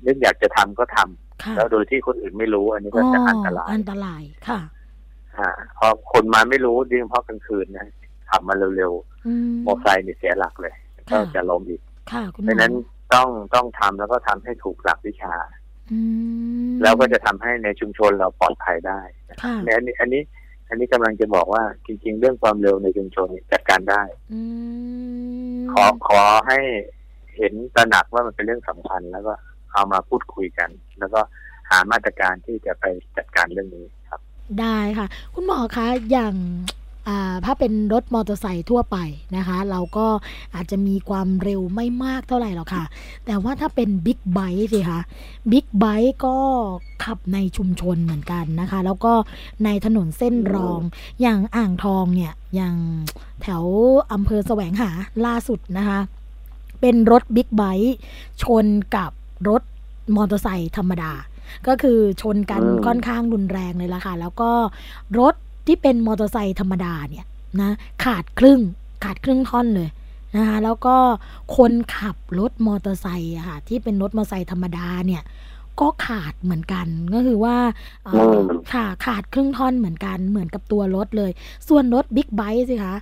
[SPEAKER 4] นึกอยากจะทำก็ทำ
[SPEAKER 3] ค่ะ
[SPEAKER 4] แล้วโดยที่คนอื่นไม่รู้ อันนี้ก็จะอันตราย
[SPEAKER 3] อันตรายค่ะ
[SPEAKER 4] อ่าพอคนมาไม่รู้ยิ่งเพราะกลางคืนนะขับมาเร็ว
[SPEAKER 3] อืม
[SPEAKER 4] ๆมอเตอร์ไซค์นี่เสียหลักเลย ก็
[SPEAKER 3] ค่ะ
[SPEAKER 4] จะล้มอีก
[SPEAKER 3] ค่ะคุณห
[SPEAKER 4] เพ
[SPEAKER 3] มอ
[SPEAKER 4] ราะฉะนั้นต้องต้องทำแล้วก็ทำให้ถูกหลักวิชา
[SPEAKER 3] อืม
[SPEAKER 4] แล้วก็จะทำให้ในชุมชนเราปลอดภัยได้
[SPEAKER 3] ค่ะ
[SPEAKER 4] ในอันนี้อันนี้ อันนี้กำลังจะบอกว่าจริง ๆ เรื่องความเร็วในชุมชนนี่จัดการได้
[SPEAKER 3] อืม
[SPEAKER 4] ขอขอให้เห็นตระหนักว่ามันเป็นเรื่องสำคัญแล้วก็เอามาพูดคุยกัน แล้วก็หามาตรการที่จะไปจัดการเรื่องนี้ครับ
[SPEAKER 3] ได้ค่ะ คุณหมอคะอย่างอ่า ถ้าเป็นรถมอเตอร์ไซค์ทั่วไปนะคะ เราก็อาจจะมีความเร็วไม่มากเท่าไหร่หรอกค่ะ แต่ว่าถ้าเป็นบิ๊กไบค์สิคะบิ๊กไบค์ก็ขับในชุมชนเหมือนกันนะคะ แล้วก็ในถนนเส้นรองอย่างอ่างทองเนี่ยอย่างแถวอำเภอแสวงหาล่าสุดนะคะ เป็นรถบิ๊กไบค์ชนกับรถมอเตอร์ไซค์ธรรมดา ก็คือชนกัน
[SPEAKER 4] อืม
[SPEAKER 3] ค่อนข้างรุนแรงเลยล่ะค่ะ แล้วก็รถ ที่เป็นมอเตอร์ไซค์ธรรมดาเนี่ยนะขาดครึ่งขาดครึ่งท่อนเลยนะคะแล้วก็คนขับรถมอเตอร์ไซค์อะค่ะที่เป็นรถมอเตอร์ไซค์ธรรมดาเนี่ยก็ขาดเหมือนกันก็คือว่าเอ่อค่ะขาดครึ่งท่อนเหมือนกันเหมือนกับตัวรถเลย ส่วนรถบิ๊กไบค์สิคะ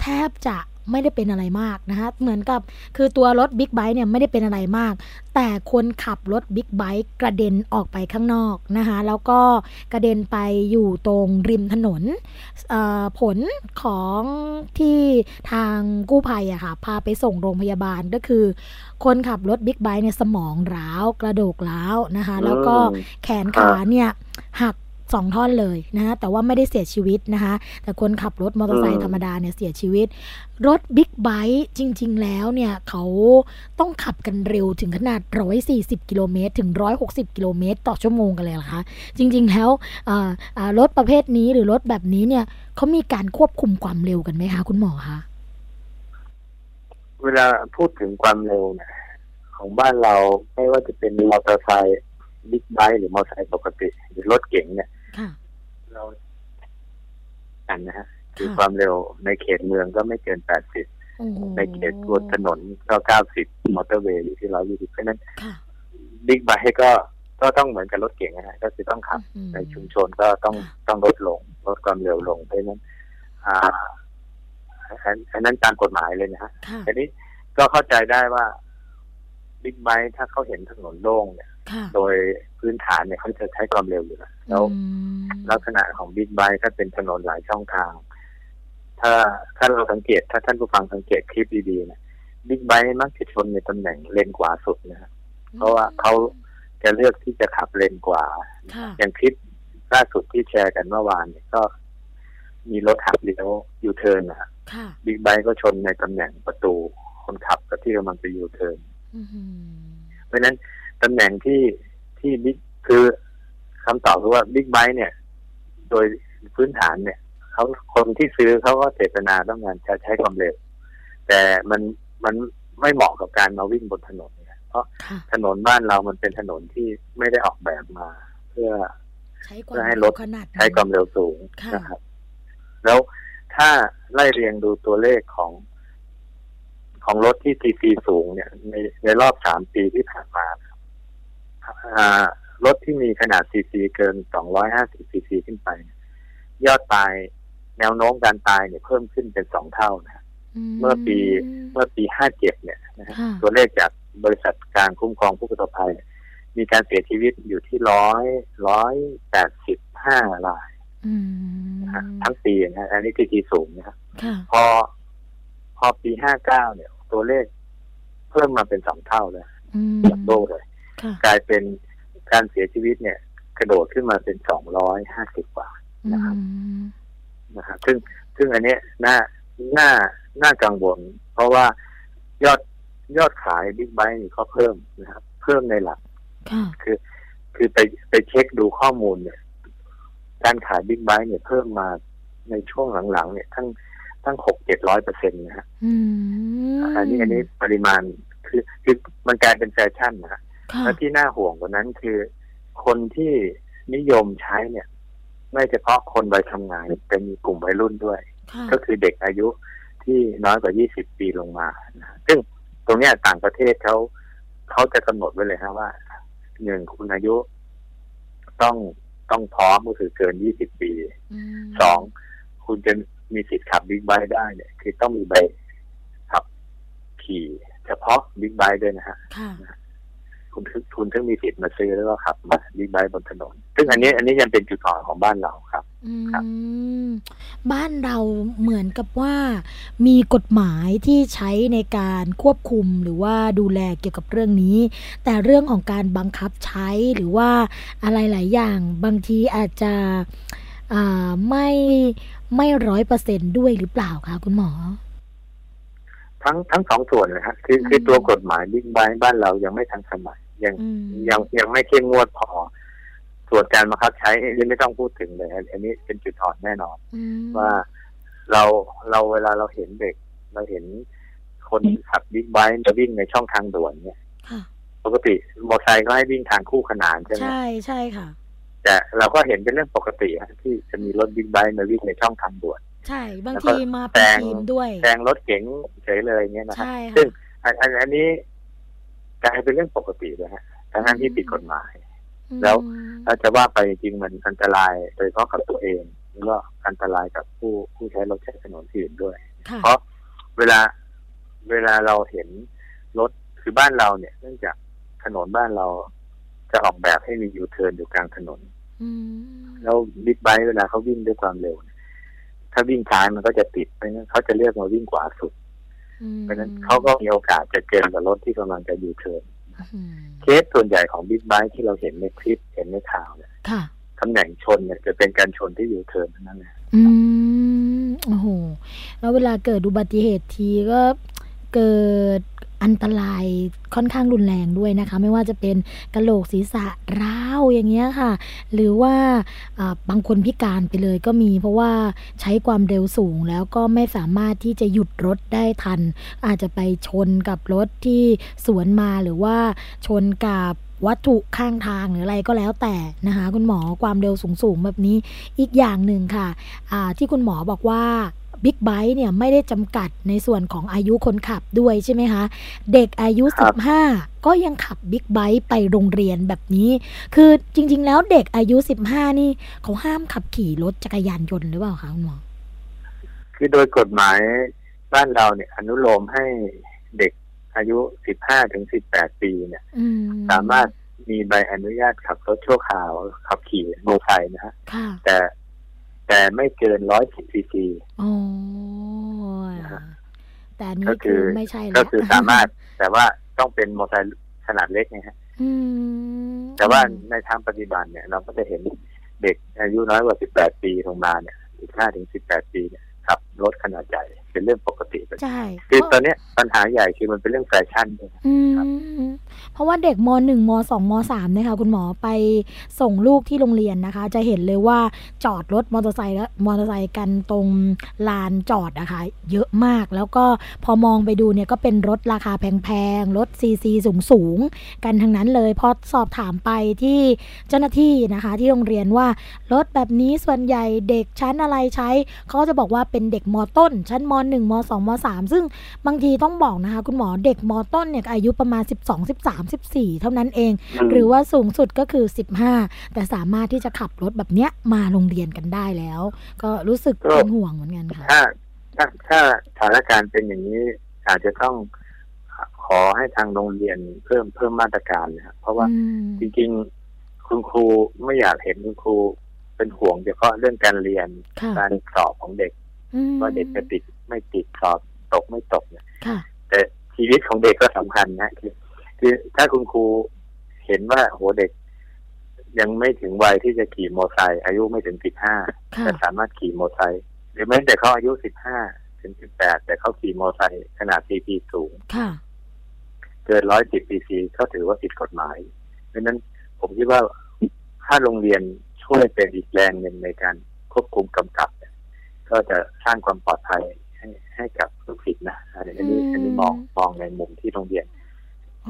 [SPEAKER 3] แทบจะ ไม่ได้เป็นอะไรมากนะคะเหมือนกับคือตัวรถบิ๊กไบค์เนี่ยไม่ได้เป็นอะไรมาก แต่คนขับรถบิ๊กไบค์กระเด็นออกไปข้างนอกนะคะแล้วก็กระเด็นไปอยู่ตรงริมถนนเอ่อผลของที่ทางกู้ภัยอะค่ะพาไปส่งโรงพยาบาลก็คือ คนขับรถบิ๊กไบค์เนี่ยสมองร้าวกะโหลกร้าวนะคะแล้วก็
[SPEAKER 4] อืม
[SPEAKER 3] แขนขาเนี่ยหัก สองท่อนเลยนะแต่ว่าไม่ได้เสียชีวิตนะคะ แต่คนขับรถมอเตอร์ไซค์ธรรมดาเนี่ยเสียชีวิต รถบิ๊กไบค์จริง ๆ แล้วเนี่ยเขาต้องขับกันเร็วถึงขนาด 140 กิโลเมตร ถึง 160 กิโลเมตร ต่อชั่วโมงกันเลยเหรอคะจริง ๆ แล้วรถประเภทนี้หรือรถแบบนี้เนี่ยเขามีการควบคุมความเร็วกันไหมคะ คุณหมอคะ
[SPEAKER 4] เวลาพูดถึงความเร็วเนี่ยของบ้านเราไม่ว่าจะเป็นมอเตอร์ไซค์บิ๊กไบค์หรือมอเตอร์ไซค์ปกติ หรือรถเก๋งเนี่ย เราอันนะฮะคือความเร็วในเขตเมืองก็ไม่เกินแปดสิบในเขตบนถนนก็เก้าสิบมอเตอร์เวย์อยู่ที่ร้อยยี่สิบเพราะนั้นบิ๊กไบค์ก็ก็ต้องเหมือนกับรถเก๋งนะฮะก็คือต้องขับ ในชุมชนก็ต้องต้องลดลงลดความเร็วลงเพราะนั้นอ่าอันนั้นตามกฎหมายเลยนะฮะทีนี้ก็เข้าใจได้ว่าบิ๊กไบค์ถ้าเขาเห็นถนนโล่งเนี่ย โดยพื้นฐานเนี่ยเขาจะใช้ความเร็วอยู่แล้วแล้วลักษณะของบิ๊กไบค์ถ้าเป็นถนนหลายช่องทาง ถ้าถ้าเราสังเกต ถ้าท่านผู้ฟังสังเกตคลิปดีๆเนี่ยบิ๊กไบค์มักจะชนในตำแหน่งเลนขวาสุดนะฮะเพราะว่าเขาจะเลือกที่จะขับเลนขวาอย่างคลิปล่าสุดที่แชร์กันเมื่อวานเนี่ยก็มีรถหักเลี้ยวยูเทิร์นนะฮะบิ๊กไบค์ก็ชนในตำแหน่งประตู คนขับกับที่กำลังไปยูเทิร์นเพราะนั้น ตำแหน่งที่ที่บิ๊กคือคำตอบคือว่าบิ๊กไบค์เนี่ย โดยพื้นฐานเนี่ยเขาคนที่ซื้อเขาก็เจตนาต้องการจะใช้ความเร็ว แต่มันมันไม่เหมาะกับการมาวิ่งบนถนนเนี่ยเพราะถนนบ้านเรามันเป็นถนนที่ไม่ได้ออกแบบมา เพื่อเพื่อให้รถใช้ความเร็วสูงนะครับ แล้วถ้าไล่เรียงดูตัวเลขของของรถที่ซีซีสูงเนี่ย ในในรอบสามปีที่ผ่านมา รถที่มีขนาดซีซีเกินสองร้อยห้าสิบซีซีขึ้นไป ยอดตายแนวโน้มการตายเนี่ยเพิ่มขึ้นเป็นสองเท่านะเมื่อปีเมื่อปีห้าเจ็ดเนี่ยนะตัวเลขจากบริษัทการคุ้มครองผู้ประสบภัย มีการเสียชีวิตอยู่ที่ร้อยร้อยแปดสิบห้ารายทั้งปีนะอันนี้คือทีสูงนะครับพอพอปีห้าเก้าเนี่ย ตัวเลขเพิ่มมาเป็นสองเท่าเลยจากโลเลย กลายเป็นการเสียชีวิตเนี่ย กระโดดขึ้นมาเป็นสองร้อยห้าสิบกว่านะครับนะครับซึ่งซึ่งอันนี้น่าน่าน่ากังวล เพราะว่ายอดยอดขายบิ๊กไบค์นี่ก็เพิ่มนะครับ เพิ่มในหลักคือ คือไปไปเช็คดูข้อมูลเนี่ย การขายบิ๊กไบค์เนี่ยเพิ่มมาในช่วงหลังๆเนี่ยทั้งทั้งหกเจ็ดร้อยเปอร์เซ็นต์นะฮะอันนี้อันนี้ปริมาณคือคือมันกลายเป็นแฟชั่นนะฮะ และที่น่าห่วงกว่านั้นคือ คนที่นิยมใช้เนี่ย ไม่เฉพาะคนวัยทำงานเป็นกลุ่มวัยรุ่นด้วย ก็คือเด็กอายุที่น้อยกว่า 20 ปีลงมาซึ่งตรงนี้ต่างประเทศเขาเขาจะกำหนดไว้เลยฮะว่าหนึ่งคุณอายุ ต้องต้องพร้อมก็คือเกิน 20 ปีสองคุณจะมีสิทธิ์ขับบิ๊กไบค์ได้เนี่ยคือต้องมีใบขับขี่ เฉพาะบิ๊กไบค์ด้วยนะฮะ คุณทุนถึงมีสิทธิ์มาซื้อแล้วก็ขับมาบิ๊กไบค์บนถนน ซึ่งอันนี้อันนี้ยังเป็นจุดอ่อนของบ้านเราครับ
[SPEAKER 3] ครับบ้านเราเหมือนกับว่า มีกฎหมายที่ใช้ในการควบคุมหรือว่าดูแลเกี่ยวกับเรื่องนี้ แต่เรื่องของการบังคับใช้หรือว่าอะไรหลายอย่าง บางทีอาจจะไม่ไม่ร้อยเปอร์เซ็นด้วยหรือเปล่าคะคุณหมอ
[SPEAKER 4] ทั้งทั้งสองส่วนเลยครับคือคือตัวกฎหมายบิ๊กไบค์บ้านเรายังไม่ทันสมัย ยังยังยังไม่เข้มงวดพอส่วนการบังคับใช้ยังไม่ต้องพูดถึงเลย อันนี้เป็นจุดอ่อนแน่นอน ว่าเราเราเวลาเราเห็นเด็ก เราเห็นคนขับบิ๊กไบค์จะวิ่งในช่องทางด่วนเนี่ยปกติมอเตอร์ไซค์ก็ให้วิ่งทางคู่ขนานใช่ไหม
[SPEAKER 3] ใช่ใช่ค่ะ
[SPEAKER 4] แต่เราก็เห็นเป็นเรื่องปกติที่จะมีรถบิ๊กไบค์มาวิ่งในช่องทางด่วน
[SPEAKER 3] ใช่ บางทีมาเป็นทีมด้วย
[SPEAKER 4] แซงรถเก๋งเฉยเลยเงี้ยนะฮะซึ่งอันอันนี้ กลายเป็นเรื่องปกติเลยฮะทั้งนั้นที่ผิดกฎหมาย แล้วถ้าจะว่าไปจริงมันอันตรายโดยเฉพาะกับตัวเองแล้วก็อันตรายกับผู้ผู้ใช้รถใช้ถนนที่อื่นด้วย เพราะเวลาเวลาเราเห็นรถคือบ้านเราเนี่ย เนื่องจากถนนบ้านเราจะออกแบบให้มียูเทิร์นอยู่กลางถนนแล้วบิ๊กไบค์เวลาเขาวิ่งด้วยความเร็ว ถ้าวิ่งช้ามันก็จะติดเพราะนั้นเขาจะเลือกมาวิ่งขวาสุด เพราะนั้นเขาก็มีโอกาสจะเกิดกับรถที่กำลังจะยูเทิร์นเคสส่วนใหญ่ของบิ๊กไบค์ที่เราเห็นในคลิปเห็นในข่าวเนี่ยตำแหน่งชนเนี่ยจะเป็นการชนที่อยู่เทิร์นนั่นแหละ
[SPEAKER 3] อืมโอ้โหแล้วเวลาเกิดอุบัติเหตุทีก็เกิด อันตรายค่อนข้างรุนแรงด้วยนะคะ ไม่ว่าจะเป็นกระโหลกศีรษะร้าวอย่างเงี้ยค่ะ หรือว่าบางคนพิการไปเลยก็มี เพราะว่าใช้ความเร็วสูงแล้วก็ไม่สามารถที่จะหยุดรถได้ทัน อาจจะไปชนกับรถที่สวนมาหรือว่าชนกับวัตถุข้างทางหรืออะไรก็แล้วแต่นะคะ คุณหมอความเร็วสูงๆแบบนี้อีกอย่างหนึ่งค่ะที่คุณหมอบอกว่า บิ๊กไบค์เนี่ยไม่ได้จำกัดในส่วนของอายุคนขับด้วยใช่ไหมคะ เด็กอายุ
[SPEAKER 4] ครับ
[SPEAKER 3] 15 ก็ยังขับบิ๊กไบค์ไปโรงเรียนแบบนี้ คือจริง ๆ แล้วเด็กอายุ 15 นี่เขาห้ามขับขี่รถจักรยานยนต์หรือเปล่าคะคุณหมอ
[SPEAKER 4] คือโดยกฎหมายบ้านเราเนี่ยอนุโลมให้เด็กอายุ 15 ถึง 18 ปีเนี่ย
[SPEAKER 3] อืม
[SPEAKER 4] สามารถมีใบอนุญาตขับรถชั่วคราวขับขี่มอเตอร์ไซค์นะฮะ
[SPEAKER 3] ค่ะ
[SPEAKER 4] แต่ แต่ไม่เกิน110ซีซี
[SPEAKER 3] โอ้
[SPEAKER 4] นะฮะ
[SPEAKER 3] แต่อันนี้
[SPEAKER 4] ก็คื
[SPEAKER 3] คือ
[SPEAKER 4] อ
[SPEAKER 3] ไม่ใช่แล้ว
[SPEAKER 4] ก็คือสามารถ แต่ว่าต้องเป็นมอเตอร์ไซค์ขนาดเล็กไงฮะ
[SPEAKER 3] อืม
[SPEAKER 4] แต่ว่าในทางปฏิบัติเนี่ย เราก็จะเห็นเด็กอายุน้อยกว่า18ปีลงมาเนี่ย15ถึง18ปีเนี่ยขับรถขนาดใหญ่ เป็นเรื่องปกติไป
[SPEAKER 3] ใช่
[SPEAKER 4] คือตอนเนี้ยปัญหาใหญ่คือมันเป็นเรื่องแฟชั่นด้วยนะ
[SPEAKER 3] อื
[SPEAKER 4] ครับ
[SPEAKER 3] มเพราะว่าเด็กมหนึ่งมสองมสามเนี่ยค่ะคุณหมอไปส่งลูกที่โรงเรียนนะคะ จะเห็นเลยว่าจอดรถมอเตอร์ไซค์และมอเตอร์ไซค์กันตรงลานจอดนะคะเยอะมากแล้วก็พอมองไปดูเนี่ยก็เป็นรถราคาแพงๆรถซีซีสูงๆกันทั้งนั้นเลยพอสอบถามไปที่เจ้าหน้าที่นะคะ ที่โรงเรียนว่ารถแบบนี้ส่วนใหญ่เด็กชั้นอะไรใช้เขาก็จะบอกว่าเป็นเด็กมต้น ชั้นมหนึ่งมสองมสามซึ่งบางทีต้องบอกนะคะ คุณหมอเด็กมต้นเนี่ยอายุประมาณ 12 13 14 เท่านั้นเอง หรือว่าสูงสุดก็คือ 15 แต่สามารถที่จะขับรถแบบเนี้ยมาโรงเรียนกันได้แล้ว ก็รู้สึกเป็นห่วงเหมือนกันค่ะ
[SPEAKER 4] ถ้าถ้าถ้าสถานการณ์เป็นอย่างนี้อาจจะต้องขอให้ทางโรงเรียนเพิ่มเพิ่มมาตรการนะครับเพราะว่า
[SPEAKER 3] อืม
[SPEAKER 4] จริงๆคุณครูไม่อยากเห็นคุณครูเป็นห่วงเฉพาะเรื่องการเรียน
[SPEAKER 3] ค่ะ
[SPEAKER 4] การสอบของเด็ก
[SPEAKER 3] อืม
[SPEAKER 4] ว่าเด็กจะติด ไม่ติดสอบตกไม่ตกเนี่ย
[SPEAKER 3] ค่ะ
[SPEAKER 4] แต่ชีวิตของเด็กก็สำคัญนะคือคือถ้าคุณครูเห็นว่าโหเด็ก ยังไม่ถึงวัยที่จะขี่มอเตอร์ไซค์อายุไม่ถึงสิบห้า
[SPEAKER 3] ค่ะ
[SPEAKER 4] แต่สามารถขี่มอเตอร์ไซค์หรือแม้แต่เขาอายุสิบห้าถึงสิบแปดแต่เขาขี่มอเตอร์ไซค์ขนาดซีพีสูง
[SPEAKER 3] ค่ะ
[SPEAKER 4] เกินร้อยสิบซีซีก็ถือว่าผิดกฎหมายเพราะฉะนั้นผมคิดว่าถ้าโรงเรียนช่วยเป็นอีกแรงหนึ่งในการควบคุมกำกับเนี่ยก็จะสร้างความปลอดภัย ให้ให้กับลูกศิษย์นะอันนี้อันนี้อันนี้มองมองในมุมที่โรงเรียน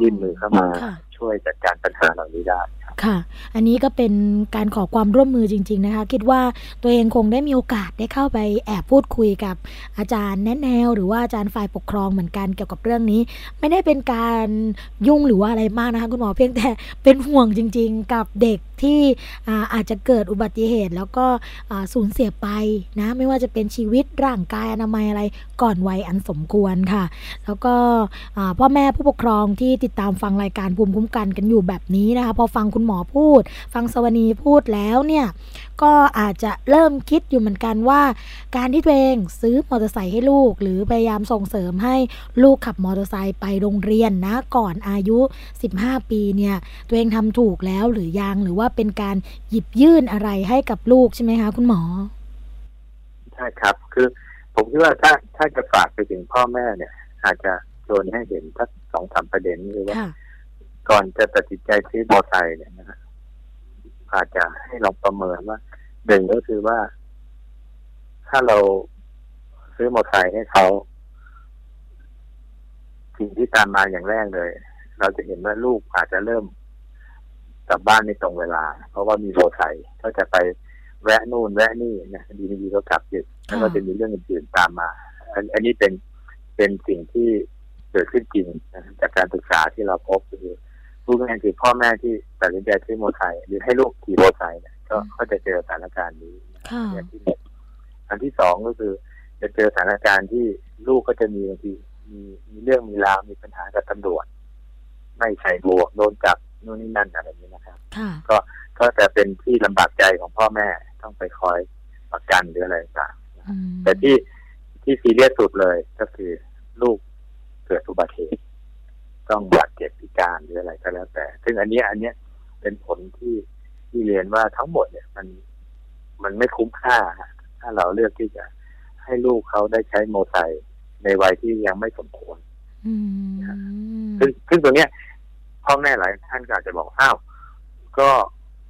[SPEAKER 4] ยื่นมือเข้ามา
[SPEAKER 3] ค่ะ
[SPEAKER 4] ช่วยจัดการปัญหาเหล่านี้ได้ครับ
[SPEAKER 3] ค่ะ อันนี้ก็เป็นการขอความร่วมมือจริง ๆ นะคะ คิดว่าตัวเองคงได้มีโอกาสได้เข้าไปแอบพูดคุยกับอาจารย์แนะแนว หรือว่าอาจารย์ฝ่ายปกครองเหมือนกันเกี่ยวกับเรื่องนี้ ไม่ได้เป็นการยุ่งหรือว่าอะไรมากนะคะ คุณหมอเพียงแต่เป็นห่วงจริง ๆ กับเด็ก ที่อาจจะเกิดอุบัติเหตุ แล้วก็สูญเสียไปนะไม่ว่าจะเป็นชีวิตร่างกายอนามัยอะไรก่อนวัยอันสมควรค่ะ แล้วก็พ่อแม่ผู้ปกครองที่ติดตามฟังรายการภูมิคุ้มกันกันอยู่แบบนี้นะคะพอฟังคุณหมอพูด ฟังสวนีพูดแล้วเนี่ย ก็อาจจะเริ่มคิดอยู่เหมือนกันว่า การที่ตัวเองซื้อมอเตอร์ไซค์ให้ลูก หรือพยายามส่งเสริมให้ลูกขับมอเตอร์ไซค์ไปโรงเรียนนะก่อนอายุ 15 ปีเนี่ยตัวเองทำถูกแล้วหรือยังหรือว่าเป็นการหยิบยื่นอะไรให้กับลูกใช่ไหมคะคุณหมอ
[SPEAKER 4] ใช่ครับคือผมคิดว่าถ้าถ้าจะฝากไปถึงพ่อแม่เนี่ย อาจจะชวนให้เห็นทักสองสามประเด็นคือว่า
[SPEAKER 3] ค่ะ
[SPEAKER 4] ก่อนจะตัดสินใจซื้อมอเตอร์ไซค์เนี่ยนะฮะอาจจะให้ลองประเมินว่า หนึ่งก็คือว่า ถ้าเราซื้อมอเตอร์ไซค์ให้เขาสิ่งที่ตามมาอย่างแรกเลย เราจะเห็นว่าลูกอาจจะเริ่มกลับบ้านไม่ตรงเวลา เพราะว่ามีมอเตอร์ไซค์ก็จะไปแวะนู่นแวะนี่นะดีดีก็กลับดึกแล้วก็จะมีเรื่องอื่นๆตามมา อันนี้เป็นเป็นสิ่งที่เกิดขึ้นจริงจากการศึกษาที่เราพบคือพูดง่คือพ่อแม่ที่ตัดสินใจซื้อมอเตอร์ไซค์หรือให้ลูกขี่มอเตอร์ไซค์เนี่ย ก็ก็จะเจอสถานการณ์นี้
[SPEAKER 3] ค่ะ
[SPEAKER 4] อย่างที่หนึ่งอันที่สองก็คือ จะเจอสถานการณ์ที่ลูกก็จะมีบางทีมีมีเรื่องมีราวมีปัญหากับตำรวจ ไม่ใส่บวกโดนจับนู่นนี่นั่นอะไรอย่างนี้นะครับ
[SPEAKER 3] ค่ะ
[SPEAKER 4] ก็จะเป็นที่ลำบากใจของพ่อแม่ต้องไปคอยประกันหรืออะไรต่าง
[SPEAKER 3] อืม
[SPEAKER 4] แต่ที่ที่ซีเรียสสุดเลยก็คือลูกเกิดอุบัติเหตุต้องบาดเจ็บพิการหรืออะไรก็แล้วแต่ ซึ่งอันเนี้ยอันเนี้ยเป็นผลที่ ที่เรียนว่าทั้งหมดเนี่ยมันมันไม่คุ้มค่า ถ้าเราเลือกที่จะให้ลูกเขาได้ใช้โมอไซค์ในวัยที่ยังไม่สมควร
[SPEAKER 3] อืม
[SPEAKER 4] ซึ่งซึ่งตรงเนี้ยพ่อแม่หลายท่านก็อาจจะบอกอ้าวก็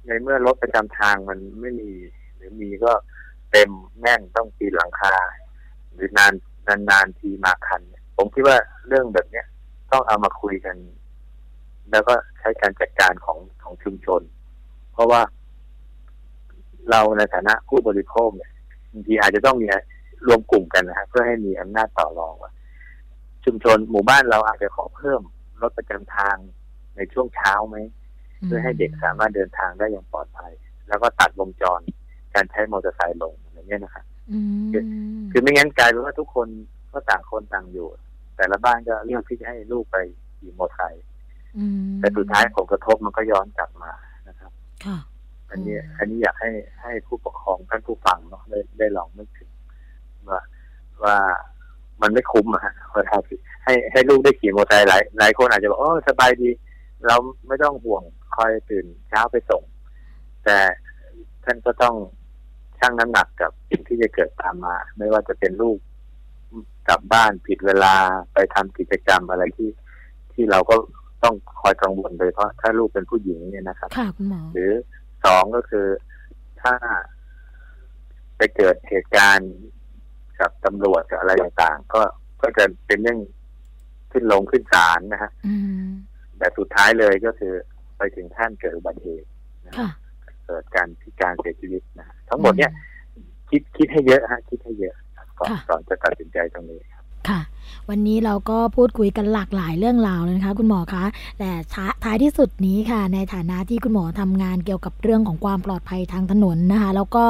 [SPEAKER 4] ในเมื่อรถประจำทางมันไม่มี หรือมีก็เต็มแน่นต้องปีนหลังคา หรือนานนานนานทีมาคันเนี่ยผมคิดว่าเรื่องแบบเนี้ยต้องเอามาคุยกัน แล้วก็ใช้การจัดการของของชุมชนเพ ราะว่า เราในฐานะผู้บริโภคเนี่ยบางทีอาจจะต้องมีรวมกลุ่มกันนะฮะเพื่อให้มีอำนาจต่อรองว่าชุมชนหมู่บ้านเราอาจจะขอเพิ่มรถประจำทางในช่วงเช้าไหมเพื่อให้เด็กสามารถเดินทางได้อย่างปลอดภัย แล้วก็ตัดวงจรการใช้มอเตอร์ไซค์ลงอย่างเงี้ยนะครับ
[SPEAKER 3] อืม
[SPEAKER 4] คือไม่งั้นกลายเป็นว่าทุกคนก็ต่างคนต่างอยู่ แต่ละบ้านก็เลือกที่จะให้ลูกไปขี่มอเตอร์ไซค์
[SPEAKER 3] อืม
[SPEAKER 4] แต่สุดท้ายผลกระทบมันก็ย้อนกลับมานะ ครับ
[SPEAKER 3] ค่ะ
[SPEAKER 4] อันนี้
[SPEAKER 3] อืม
[SPEAKER 4] อันนี้อยากให้ให้ผู้ปกครองท่านผู้ฟังเนาะได้ได้ลองนึกถึงว่าว่ามันไม่คุ้มอะฮะเวลาที่ให้ให้ลูกได้ขี่มอเตอร์ไซค์หลายหลายคนอาจจะบอกโอ้สบายดี เราไม่ต้องห่วงคอยตื่นเช้าไปส่ง แต่ท่านก็ต้องชั่งน้ำหนักกับสิ่งที่จะเกิดตามมา ไม่ว่าจะเป็นลูกกลับบ้านผิดเวลาไปทำกิจกรรมอะไรที่ที่เราก็ ต้องคอยกังวลโดยเฉพาะถ้าลูกเป็นผู้หญิงเนี่ยนะครับ
[SPEAKER 3] ค่ะคุณหมอ
[SPEAKER 4] หรือสองก็คือถ้าไปเกิดเหตุการณ์กับตำรวจกับอะไรต่างๆ ก็ก็จะเป็นเรื่องขึ้นลงขึ้นศาลนะฮะ
[SPEAKER 3] อืม
[SPEAKER 4] แต่สุดท้ายเลยก็คือไปถึงขั้นเกิดอุบัติเหตุนะ
[SPEAKER 3] ค่ะ
[SPEAKER 4] เกิดการพิการเสียชีวิตนะฮะทั้งหมดเนี่ย คิดคิดให้เยอะฮะ คิดให้เยอะครับก่อน
[SPEAKER 3] ค่ะ
[SPEAKER 4] ก่อนจะตัดสินใจตรงนี้ ค่ะ
[SPEAKER 3] วันนี้เราก็พูดคุยกันหลากหลายเรื่องราวเลยนะคะ คุณหมอคะ แต่ท้ายที่สุดนี้ค่ะ ในฐานะที่คุณหมอทำงานเกี่ยวกับเรื่องของความปลอดภัยทางถนนนะคะ แล้วก็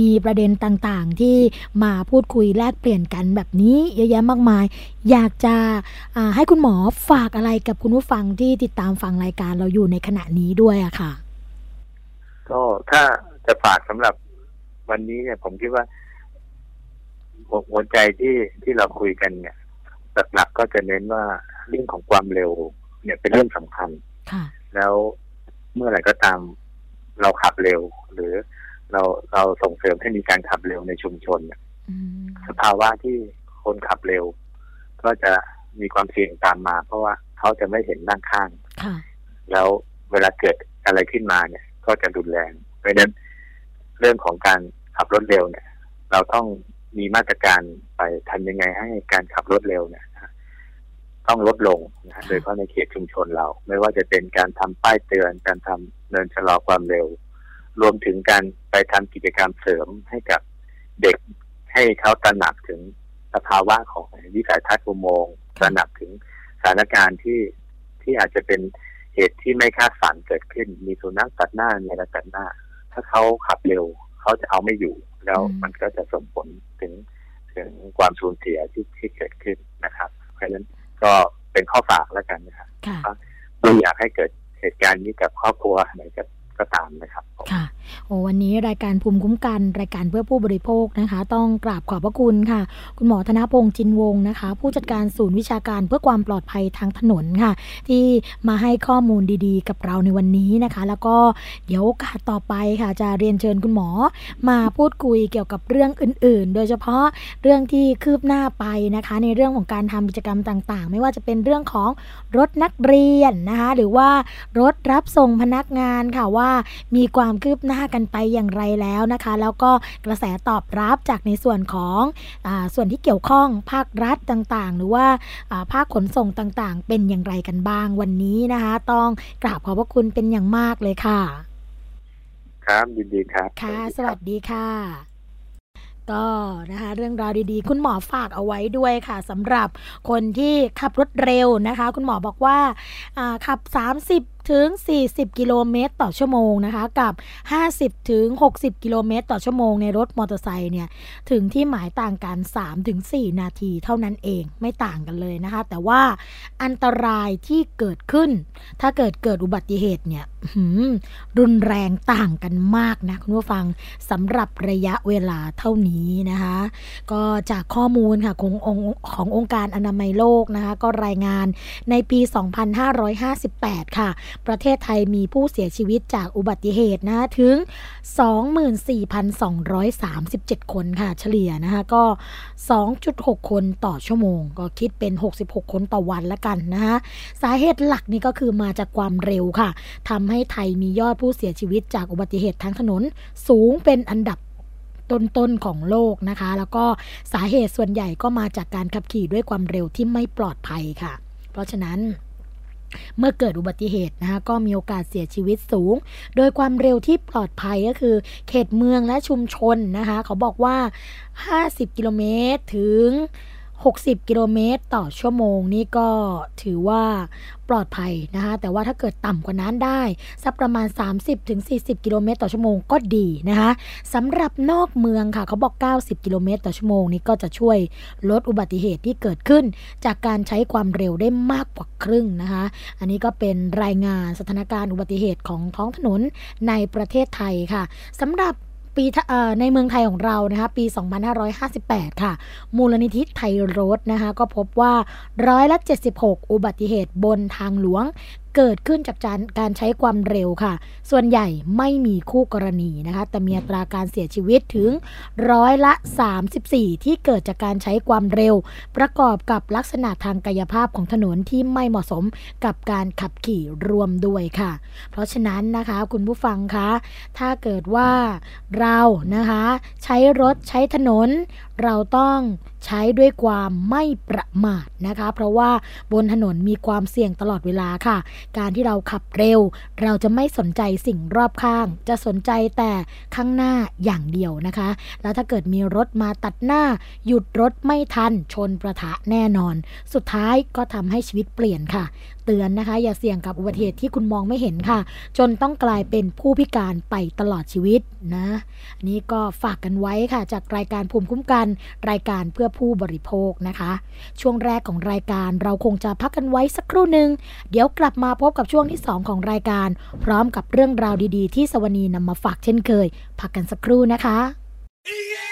[SPEAKER 3] มีประเด็นต่างๆที่มาพูดคุยแลกเปลี่ยนกันแบบนี้เยอะแยะมากมาย อยากจะให้คุณหมอฝากอะไรกับคุณผู้ฟังที่ติดตามฟังรายการเราอยู่ในขณะนี้ด้วยอะค่ะ
[SPEAKER 4] ก็ถ้าจะฝากสำหรับวันนี้เนี่ยผมคิดว่า หัวหัวใจที่ที่เราคุยกันเนี่ยหลักๆก็จะเน้นว่าเรื่องของความเร็ว เนี่ยเป็นเรื่องสำคัญ
[SPEAKER 3] ค่ะ
[SPEAKER 4] แล้วเมื่อไหร่ก็ตามเราขับเร็ว หรือเราเราส่งเสริมให้มีการขับเร็วในชุมชนเนี่ย
[SPEAKER 3] อืม
[SPEAKER 4] สภาวะที่คนขับเร็ว ก็จะมีความเสี่ยงตามมา เพราะว่าเขาจะไม่เห็นด้านข้าง
[SPEAKER 3] ค่ะ
[SPEAKER 4] แล้วเวลาเกิดอะไรขึ้นมาเนี่ย ก็จะรุนแรงเพราะฉะนั้นเรื่องของการขับรถเร็วเนี่ย เราต้อง มีมาตรการไปทำยังไงให้การขับรถเร็วเนี่ยนะต้องลดลงนะฮะโดยเฉพาะในเขตชุมชนเรา ไม่ว่าจะเป็นการทำป้ายเตือน การทำเนินชะลอความเร็ว รวมถึงการไปทำกิจกรรมเสริมให้กับเด็กให้เขาตระหนักถึงสภาวะของวิสัยทัศน์อุโมงค์ตระหนักถึงสถานการณ์ที่ที่อาจจะเป็นเหตุที่ไม่คาดฝันเกิดขึ้น มีสุนัขตัดหน้ามีอะไรตัดหน้า ถ้าเขาขับเร็วเขาจะเอาไม่อยู่ แล้ว
[SPEAKER 3] อืม
[SPEAKER 4] มันก็จะส่งผลถึงถึงความสูญเสียที่ที่เกิดขึ้นนะครับ เพราะฉะนั้นก็เป็นข้อฝากแล้วกันนะครับ
[SPEAKER 3] ค่ะ
[SPEAKER 4] ไม่อยากให้เกิดเหตุการณ์นี้กับครอบครัวไหนกับก็ตามนะครับผม
[SPEAKER 3] ค่ะ โอ้วันนี้รายการภูมิคุ้มกัน รายการเพื่อผู้บริโภคนะคะ ต้องกราบขอบพระคุณค่ะ คุณหมอธนพงษ์จินวงศ์นะคะ ผู้จัดการศูนย์วิชาการเพื่อความปลอดภัยทางถนนค่ะ ที่มาให้ข้อมูลดีๆ กับเราในวันนี้นะคะ แล้วก็เดี๋ยวโอกาสต่อไปค่ะ จะเรียนเชิญคุณหมอ มาพูดคุยเกี่ยวกับเรื่องอื่น ๆ โดยเฉพาะเรื่องที่คืบหน้าไปนะคะ ในเรื่องของการทำกิจกรรมต่างๆ ไม่ว่าจะเป็นเรื่องของรถนักเรียนนะคะ หรือว่ารถรับส่งพนักงานค่ะว่ามีความคืบหน้ากันไปอย่างไรแล้วนะคะ แล้วก็กระแสตอบรับจากในส่วนของอาส่วนที่เกี่ยวข้องภาครัฐต่างๆ หรือว่าอ่าภาคขนส่งต่างๆ เป็นอย่างไรกันบ้างวันนี้นะคะ ต้องกราบขอบพระคุณเป็นอย่างมากเลยค่ะ
[SPEAKER 4] ครับยินดีครับ
[SPEAKER 3] ค่ะส
[SPEAKER 4] ครั
[SPEAKER 3] วั
[SPEAKER 4] บ
[SPEAKER 3] สดีค่ะก็นะคะเรื่องราวดีๆ คุณหมอฝากเอาไว้ด้วยค่ะสำหรับคนที่ขับรถเร็วนะคะ คุณหมอบอกว่าอ่าขับ 30 ถึง 40 กิโลเมตรต่อชั่วโมงนะคะกับ 50 ถึง 60 กิโลเมตรต่อชั่วโมงในรถมอเตอร์ไซค์เนี่ยถึงที่หมายต่างกัน 3 ถึง 4 นาทีเท่านั้นเองไม่ต่างกันเลยนะคะ แต่ว่าอันตรายที่เกิดขึ้น ถ้าเกิดเกิดอุบัติเหตุเนี่ย รุนแรงต่างกันมากนะคุณผู้ฟังสำหรับระยะเวลาเท่านี้นะคะ ก็จากข้อมูลค่ะขององค์ขององค์การอนามัยโลกนะคะก็รายงานในปี 2558 ค่ะ ประเทศไทยมีผู้เสียชีวิตจากอุบัติเหตุนะถึง 24,237 คนค่ะเฉลี่ยนะคะก็ 2.6 คนต่อชั่วโมง ก็คิดเป็น 66 คนต่อวันละกันนะคะสาเหตุหลักนี่ก็คือมาจากความเร็วค่ะทำให้ไทยมียอดผู้เสียชีวิตจากอุบัติเหตุทางถนน สูงเป็นอันดับต้นๆของโลกนะคะ แล้วก็สาเหตุส่วนใหญ่ก็มาจากการขับขี่ด้วยความเร็วที่ไม่ปลอดภัยค่ะ เพราะฉะนั้นเมื่อเกิดอุบัติเหตุนะคะก็มีโอกาสเสียชีวิตสูง โดยความเร็วที่ปลอดภัยก็คือ เขตเมืองและชุมชนนะคะ เขาบอกว่า 50 กิโลเมตรถึง 60 กิโลเมตรต่อชั่วโมงนี่ก็ถือว่าปลอดภัยนะคะแต่ว่าถ้าเกิดต่ำกว่านั้นได้ สักประมาณ 30-40 กิโลเมตรต่อชั่วโมงก็ดีนะคะสำหรับนอกเมืองค่ะเขาบอก 90 กิโลเมตรต่อชั่วโมงนี่ก็จะช่วยลดอุบัติเหตุที่เกิดขึ้น จากการใช้ความเร็วได้มากกว่าครึ่งนะคะอันนี้ก็เป็นรายงานสถานการณ์อุบัติเหตุของท้องถนนในประเทศไทยค่ะสำหรับ ปีในเมืองไทยของเรานะคะปี 2558 ค่ะ มูลนิธิไทยรถนะคะก็พบว่าร้อยละ76 อุบัติเหตุบนทางหลวง เกิดขึ้นจากการใช้ความเร็วค่ะ ส่วนใหญ่ไม่มีคู่กรณีนะคะ แต่มีอัตราการเสียชีวิตถึงร้อยละ 34 ที่เกิดจากการใช้ความเร็ว ประกอบกับลักษณะทางกายภาพของถนนที่ไม่เหมาะสมกับการขับขี่รวมด้วยค่ะ เพราะฉะนั้นนะคะคุณผู้ฟังคะ ถ้าเกิดว่าเรานะคะ ใช้รถใช้ถนนเราต้อง ใช้ด้วยความไม่ประมาทนะคะ เพราะว่าบนถนนมีความเสี่ยงตลอดเวลาค่ะ การที่เราขับเร็ว เราจะไม่สนใจสิ่งรอบข้าง จะสนใจแต่ข้างหน้าอย่างเดียวนะคะ แล้วถ้าเกิดมีรถมาตัดหน้า หยุดรถไม่ทันชนประทะแน่นอน สุดท้ายก็ทำให้ชีวิตเปลี่ยนค่ะเตือนนะคะ อย่าเสี่ยงกับอุบัติเหตุที่คุณมองไม่เห็นค่ะ จนต้องกลายเป็นผู้พิการไปตลอดชีวิตนะนี่ก็ฝากกันไว้ค่ะ จากรายการภูมิคุ้มกัน รายการเพื่อผู้บริโภคนะคะ ช่วงแรกของรายการเราคงจะพักกันไว้สักครู่หนึ่งเดี๋ยวกลับมาพบกับช่วงที่ 2 ของรายการ พร้อมกับเรื่องราวดีๆ ที่สวนีนำมาฝากเช่นเคย พักกันสักครู่นะคะ yeah!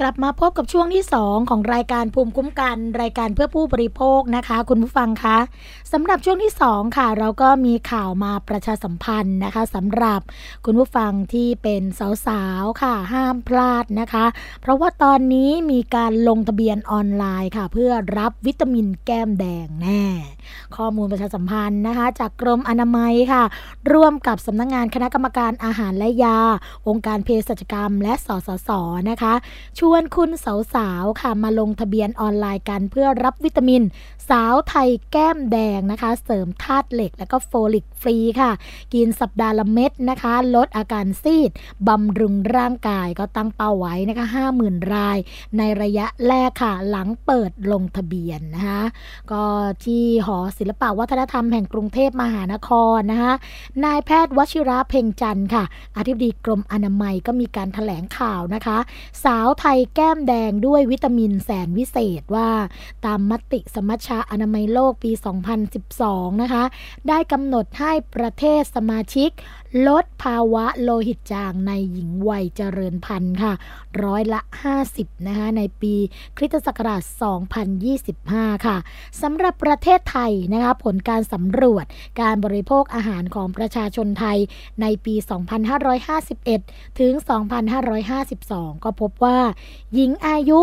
[SPEAKER 3] กลับมาพบกับช่วงที่ 2 ของรายการภูมิคุ้มกัน รายการเพื่อผู้บริโภคนะคะ คุณผู้ฟังคะสำหรับช่วงที่ 2 ค่ะ เราก็มีข่าวมาประชาสัมพันธ์นะคะสำหรับคุณผู้ฟังที่เป็นสาวๆค่ะห้ามพลาดนะคะ เพราะว่าตอนนี้มีการลงทะเบียนออนไลน์ค่ะ เพื่อรับวิตามินแก้มแดงแน่ ข้อมูลประชาสัมพันธ์นะคะ จากกรมอนามัยค่ะ ร่วมกับสำนักงงานคณะกรรมการอาหารและยา องค์การเภสัชกรรม และสสสนะคะช่ววนคุณสาวๆค่ะมาลงทะเบียนออนไลน์กันเพื่อรับวิตามิน สาวไทยแก้มแดงนะคะ เสริมธาตุเหล็กและก็โฟลิกฟรีค่ะ กินสัปดาห์ละเม็ดนะคะ ลดอาการซีดบำรุงร่างกายก็ตั้งเป้าไว้นะคะ 50,000 ราย ในระยะแรกค่ะ หลังเปิดลงทะเบียนนะคะก็ที่หอศิลปวัฒนธรรมแห่งกรุงเทพมหานครนะคะนายแพทย์วชิระเพ่งจันทร์ค่ะ อธิบดีกรมอนามัยก็มีการถแถลงข่าวนะคะ สาวไทยแก้มแดงด้วยวิตามินแสนวิเศษว่า ตามมติสมัชชาอนามัยโลกปี 2012 นะคะ ได้กำหนดให้ประเทศสมาชิกลดภาวะโลหิตจางในหญิงวัยเจริญพันธุ์ค่ะ ร้อยละ 50 นะคะ ในปีคริสตศักราช 2025 ค่ะสำหรับประเทศไทยนะคะผลการสำรวจการบริโภคอาหารของประชาชนไทยในปี 2551 ถึง 2552 ก็พบว่า หญิงอายุ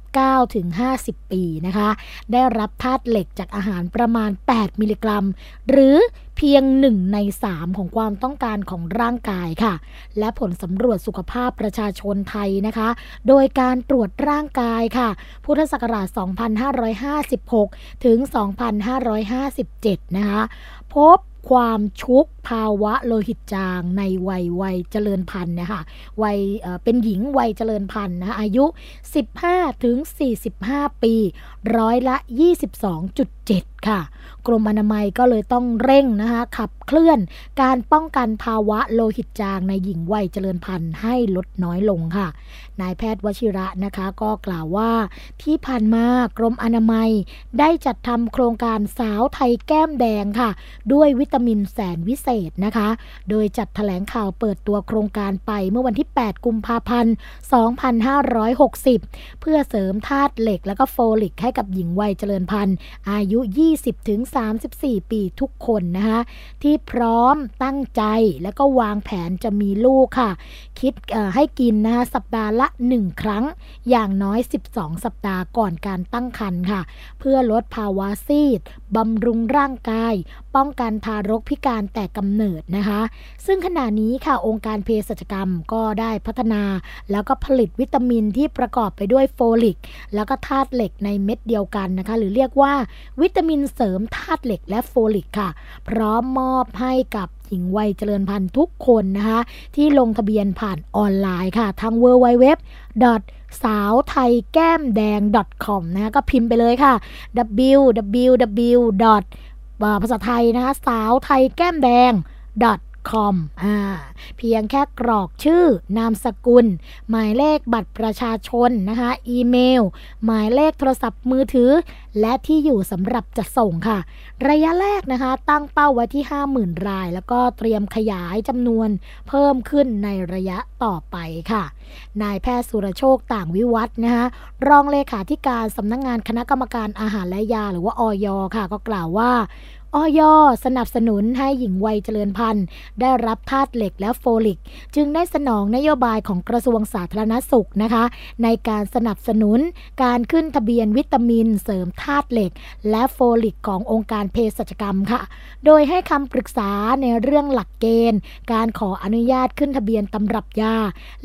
[SPEAKER 3] 19 ถึง 50 ปีนะคะ ได้รับธาตุเหล็กจากอาหารประมาณ 8 มิลลิกรัม หรือ เพียงหนึ่งในสามของความต้องการของร่างกายค่ะ และผลสำรวจสุขภาพประชาชนไทยนะคะ โดยการตรวจร่างกายค่ะ พุทธศักราช 2556 ถึง 2557 นะคะ พบความชุก ภาวะโลหิตจางในวัยวัยเจริญพันธุ์นะคะวัยเป็นหญิงวัยเจริญพันธุ์นะอายุ 15 ถึง 45 ปี ร้อยละ 22.7 ค่ะ กรมอนามัยก็เลยต้องเร่งนะคะขับเคลื่อนการป้องกันภาวะโลหิตจางในหญิงวัยเจริญพันธุ์ให้ลดน้อยลงค่ะ นายแพทย์วชิระนะคะก็กล่าวว่าที่ผ่านมากรมอนามัยได้จัดทำโครงการสาวไทยแก้มแดงค่ะ ด้วยวิตามินแสนวิเศษนะคะ โดยจัดถแถลงข่าวเปิดตัวโครงการไปเมื่อวันที่ 8 กุมภาพันธ์ 2560 เพื่อเสริมธาตุเหล็กและก็โฟลิกให้กับหญิงวัยเจริญพันธุ์อายุ 20-34 ปีทุกคนนะคะที่พร้อมตั้งใจและก็วางแผนจะมีลูกค่ะ คิดให้กินนะคะสัปดาห์ละ 1 ครั้ง อย่างน้อย 12 สัปดาห์ก่อนการตั้งครรภ์ค่ะ เพื่อลดภาวะซีดบำรุงร่างกาย ป้องกันทารกพิการแต่กำเนิดนะคะ ซึ่งขณะนี้ค่ะองค์การเภสัชกรรมก็ได้พัฒนา แล้วก็ผลิตวิตามินที่ประกอบไปด้วยโฟลิก แล้วก็ธาตุเหล็กในเม็ดเดียวกันนะคะ หรือเรียกว่าวิตามินเสริมธาตุเหล็กและโฟลิกค่ะ พร้อมมอบให้กับหญิงวัยเจริญพันธุ์ทุกคนนะคะ ที่ลงทะเบียนผ่านออนไลน์ค่ะ ทาง w w w สาวไทยแก้มแดง .com นะคะก็พิมพ์ไปเลยค่ะ www. ภาษาไทยนะคะสาวไทยแก้มแดง com อ่าเพียงแค่กรอกชื่อนามสกุล หมายเลขบัตรประชาชนนะคะอีเมล หมายเลขโทรศัพท์มือถือ และที่อยู่สำหรับจะส่งค่ะ ระยะแรกนะคะ ตั้งเป้าไว้ที่ 50,000 ราย แล้วก็เตรียมขยายจำนวนเพิ่มขึ้นในระยะต่อไปค่ะ นายแพทย์สุรโชคต่างวิวัฒนะคะรองเลขาธิการสำนักงงานคณะกรรมการอาหารและยาหรือว่าออยค่ะ ก็กล่าวว่า อยสนับสนุนให้หญิงวัยเจริญพันธุ์ ได้รับธาตุเหล็กและโฟลิก จึงได้สนองนโยบายของกระทรวงสาธารณสุขนะคะ ในการสนับสนุนการขึ้นทะเบียนวิตามินเสริมธาตุเหล็ก และโฟลิกขององค์การเภสัชกรรมค่ะ โดยให้คำปรึกษาในเรื่องหลักเกณฑ์ การขออนุญาตขึ้นทะเบียนตำรับยา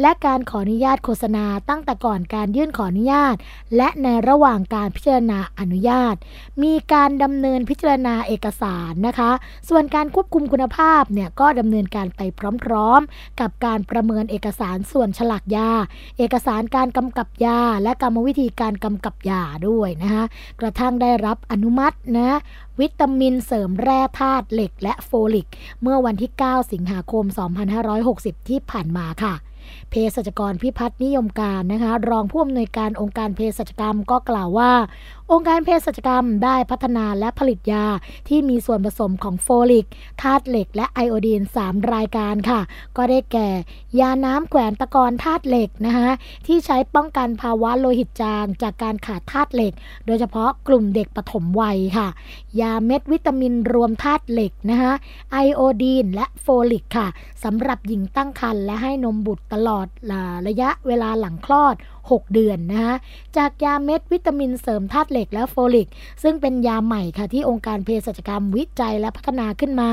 [SPEAKER 3] และการขออนุญาตโฆษณาตั้งแต่ก่อนการยื่นขออนุญาต และในระหว่างการพิจารณาอนุญาต มีการดำเนินพิจารณาเอกสารนะคะ ส่วนการควบคุมคุณภาพเนี่ยก็ดำเนินการไปพร้อมๆ กับการประเมินเอกสารส่วนฉลากยา เอกสารการกำกับยา และกรรมวิธีการกำกับยาด้วยนะคะกระทั่งได้รับอนุมัตินะวิตามินเสริมแร่ธาตุเหล็กและโฟลิก เมื่อวันที่ 9 สิงหาคม 2560 ที่ผ่านมาค่ะ เภสัชกรพิพัฒน์นิยมการนะคะรองผู้อำนวยการองค์การเภสัชกรรมก็กล่าวว่า องค์การเภสัชกรรมได้พัฒนาและผลิตยาที่มีส่วนผสมของโฟลิกธาตุเหล็ก และไอโอดีน 3 รายการค่ะ ก็ได้แก่ ยาน้ำแขวนตะกอนธาตุเหล็กนะคะที่ใช้ป้องกันภาวะโลหิตจางจากการขาดธาตุเหล็ก โดยเฉพาะกลุ่มเด็กปฐมวัยค่ะ ยาเม็ดวิตามินรวมธาตุเหล็กนะคะไอโอดีน และโฟลิกค่ะสำหรับหญิงตั้งครรภ์และให้นมบุตรตลอดระยะเวลาหลังคลอด 6 เดือนนะคะจากยาเม็ดวิตามินเสริมธาตุเหล็กและโฟลิก ซึ่งเป็นยาใหม่ค่ะที่องค์การเภสัชกรรมวิจัยและพัฒนาขึ้นมา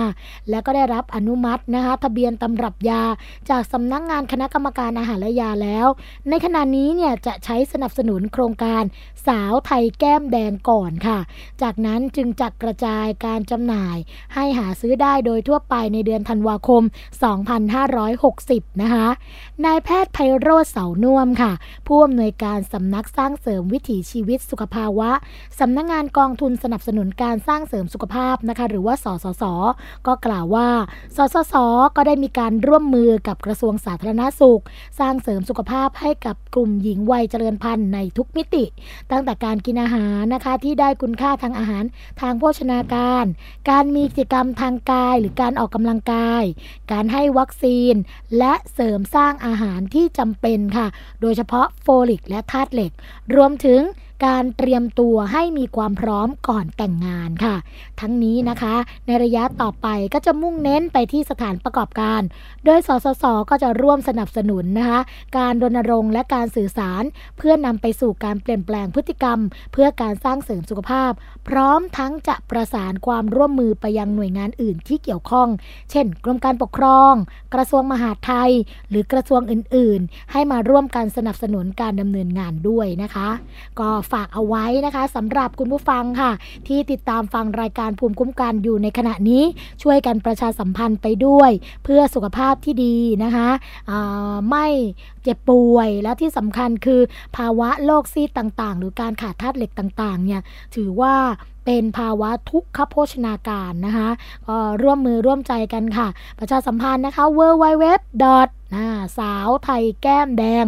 [SPEAKER 3] และก็ได้รับอนุมัตินะคะทะเบียนตำรับยา จากสำนักงงานคณะกรรมการอาหารและยาแล้ว ในขณะนี้เนี่ยจะใช้สนับสนุนโครงการสาวไทยแก้มแดงก่อนค่ะ จากนั้นจึงจัดกระจายการจำหน่าย ให้หาซื้อได้โดยทั่วไปในเดือนธันวาคม 2560 นะคะนายแพทย์ไพโรธเสานุ่มค่ะ ผู้อำนวยการสำนักสร้างเสริมวิถีชีวิตสุขภาวะสำนักงงานกองทุนสนับสนุนการสร้างเสริมสุขภาพนะคะหรือว่าสสส ก็กล่าวว่า สสส ก็ได้มีการร่วมมือกับกระทรวงสาธารณสุข สร้างเสริมสุขภาพให้กับกลุ่มหญิงวัยเจริญพันธุ์ในทุกมิติ ตั้งแต่การกินอาหารนะคะที่ได้คุณค่าทางอาหารทางโภชนาการ การมีกิจกรรมทางกายหรือการออกกำลังกาย การให้วัคซีน และเสริมสร้างอาหารที่จำเป็นค่ะ โดยเฉพาะโฟลิกและธาตุเหล็ก รวมถึง การเตรียมตัวให้มีความพร้อมก่อนแต่งงานค่ะ ทั้งนี้นะคะ ในระยะต่อไปก็จะมุ่งเน้นไปที่สถานประกอบการ โดยสสสก็จะร่วมสนับสนุนนะคะ การรณรงค์และการสื่อสาร เพื่อนำไปสู่การเปลี่ยนแปลงพฤติกรรม เพื่อการสร้างเสริมสุขภาพ พร้อมทั้งจะประสานความร่วมมือไปยังหน่วยงานอื่นที่เกี่ยวข้อง เช่น กรมการปกครอง กระทรวงมหาดไทย หรือกระทรวงอื่น ๆ ให้มาร่วมกันสนับสนุนการดำเนินงานด้วยนะคะ ก็ฝากเอาไว้นะคะสำหรับคุณผู้ฟังค่ะ ที่ติดตามฟังรายการภูมิคุ้มกันอยู่ในขณะนี้ช่วยกันประชาสัมพันธ์ไปด้วย เพื่อสุขภาพที่ดีนะคะไม่เจ็บป่วยแล้วที่สำคัญคือภาวะโรคซีดต่างๆ หรือการขาดธาตุเหล็กต่างๆเนี่ยถือว่าเป็นภาวะทุกขโภชนาการนะคะก็ร่วมมือร่วมใจกันค่ะ ประชาสัมพันธ์นะคะ w w w สาวไทยแก้มแดง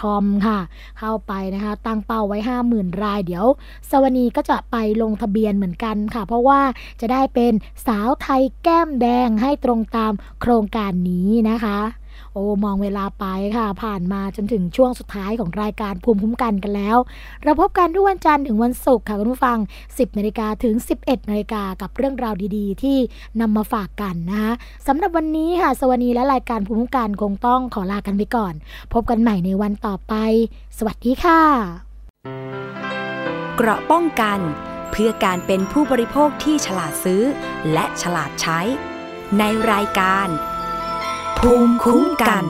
[SPEAKER 3] .com ค่ะ เข้าไปนะคะ ตั้งเป้าไว้ 50,000 รายเดี๋ยว สวนีก็จะไปลงทะเบียนเหมือนกันค่ะ เพราะว่าจะได้เป็นสาวไทยแก้มแดงให้ตรงตามโครงการนี้นะคะ โอ้มองเวลาไปค่ะ ผ่านมาจนถึงช่วงสุดท้ายของรายการภูมิคุ้มกันกันแล้ว เราพบกันทุกวันจันทร์ถึงวันศุกร์ค่ะคุณผู้ฟัง 10นาฬิกาถึง 11นาฬิกากับเรื่องราวดีๆ ที่นำมาฝากกันนะคะสำหรับวันนี้ค่ะสวัสดีและรายการภูมิคุ้มกันคงต้องขอลากันไปก่อน พบกันใหม่ในวันต่อไป สวัสดีค่ะ
[SPEAKER 1] เกราะป้องกันเพื่อการเป็นผู้บริโภคที่ฉลาดซื้อ และฉลาดใช้ ในรายการ ภูมิคุ้มกัน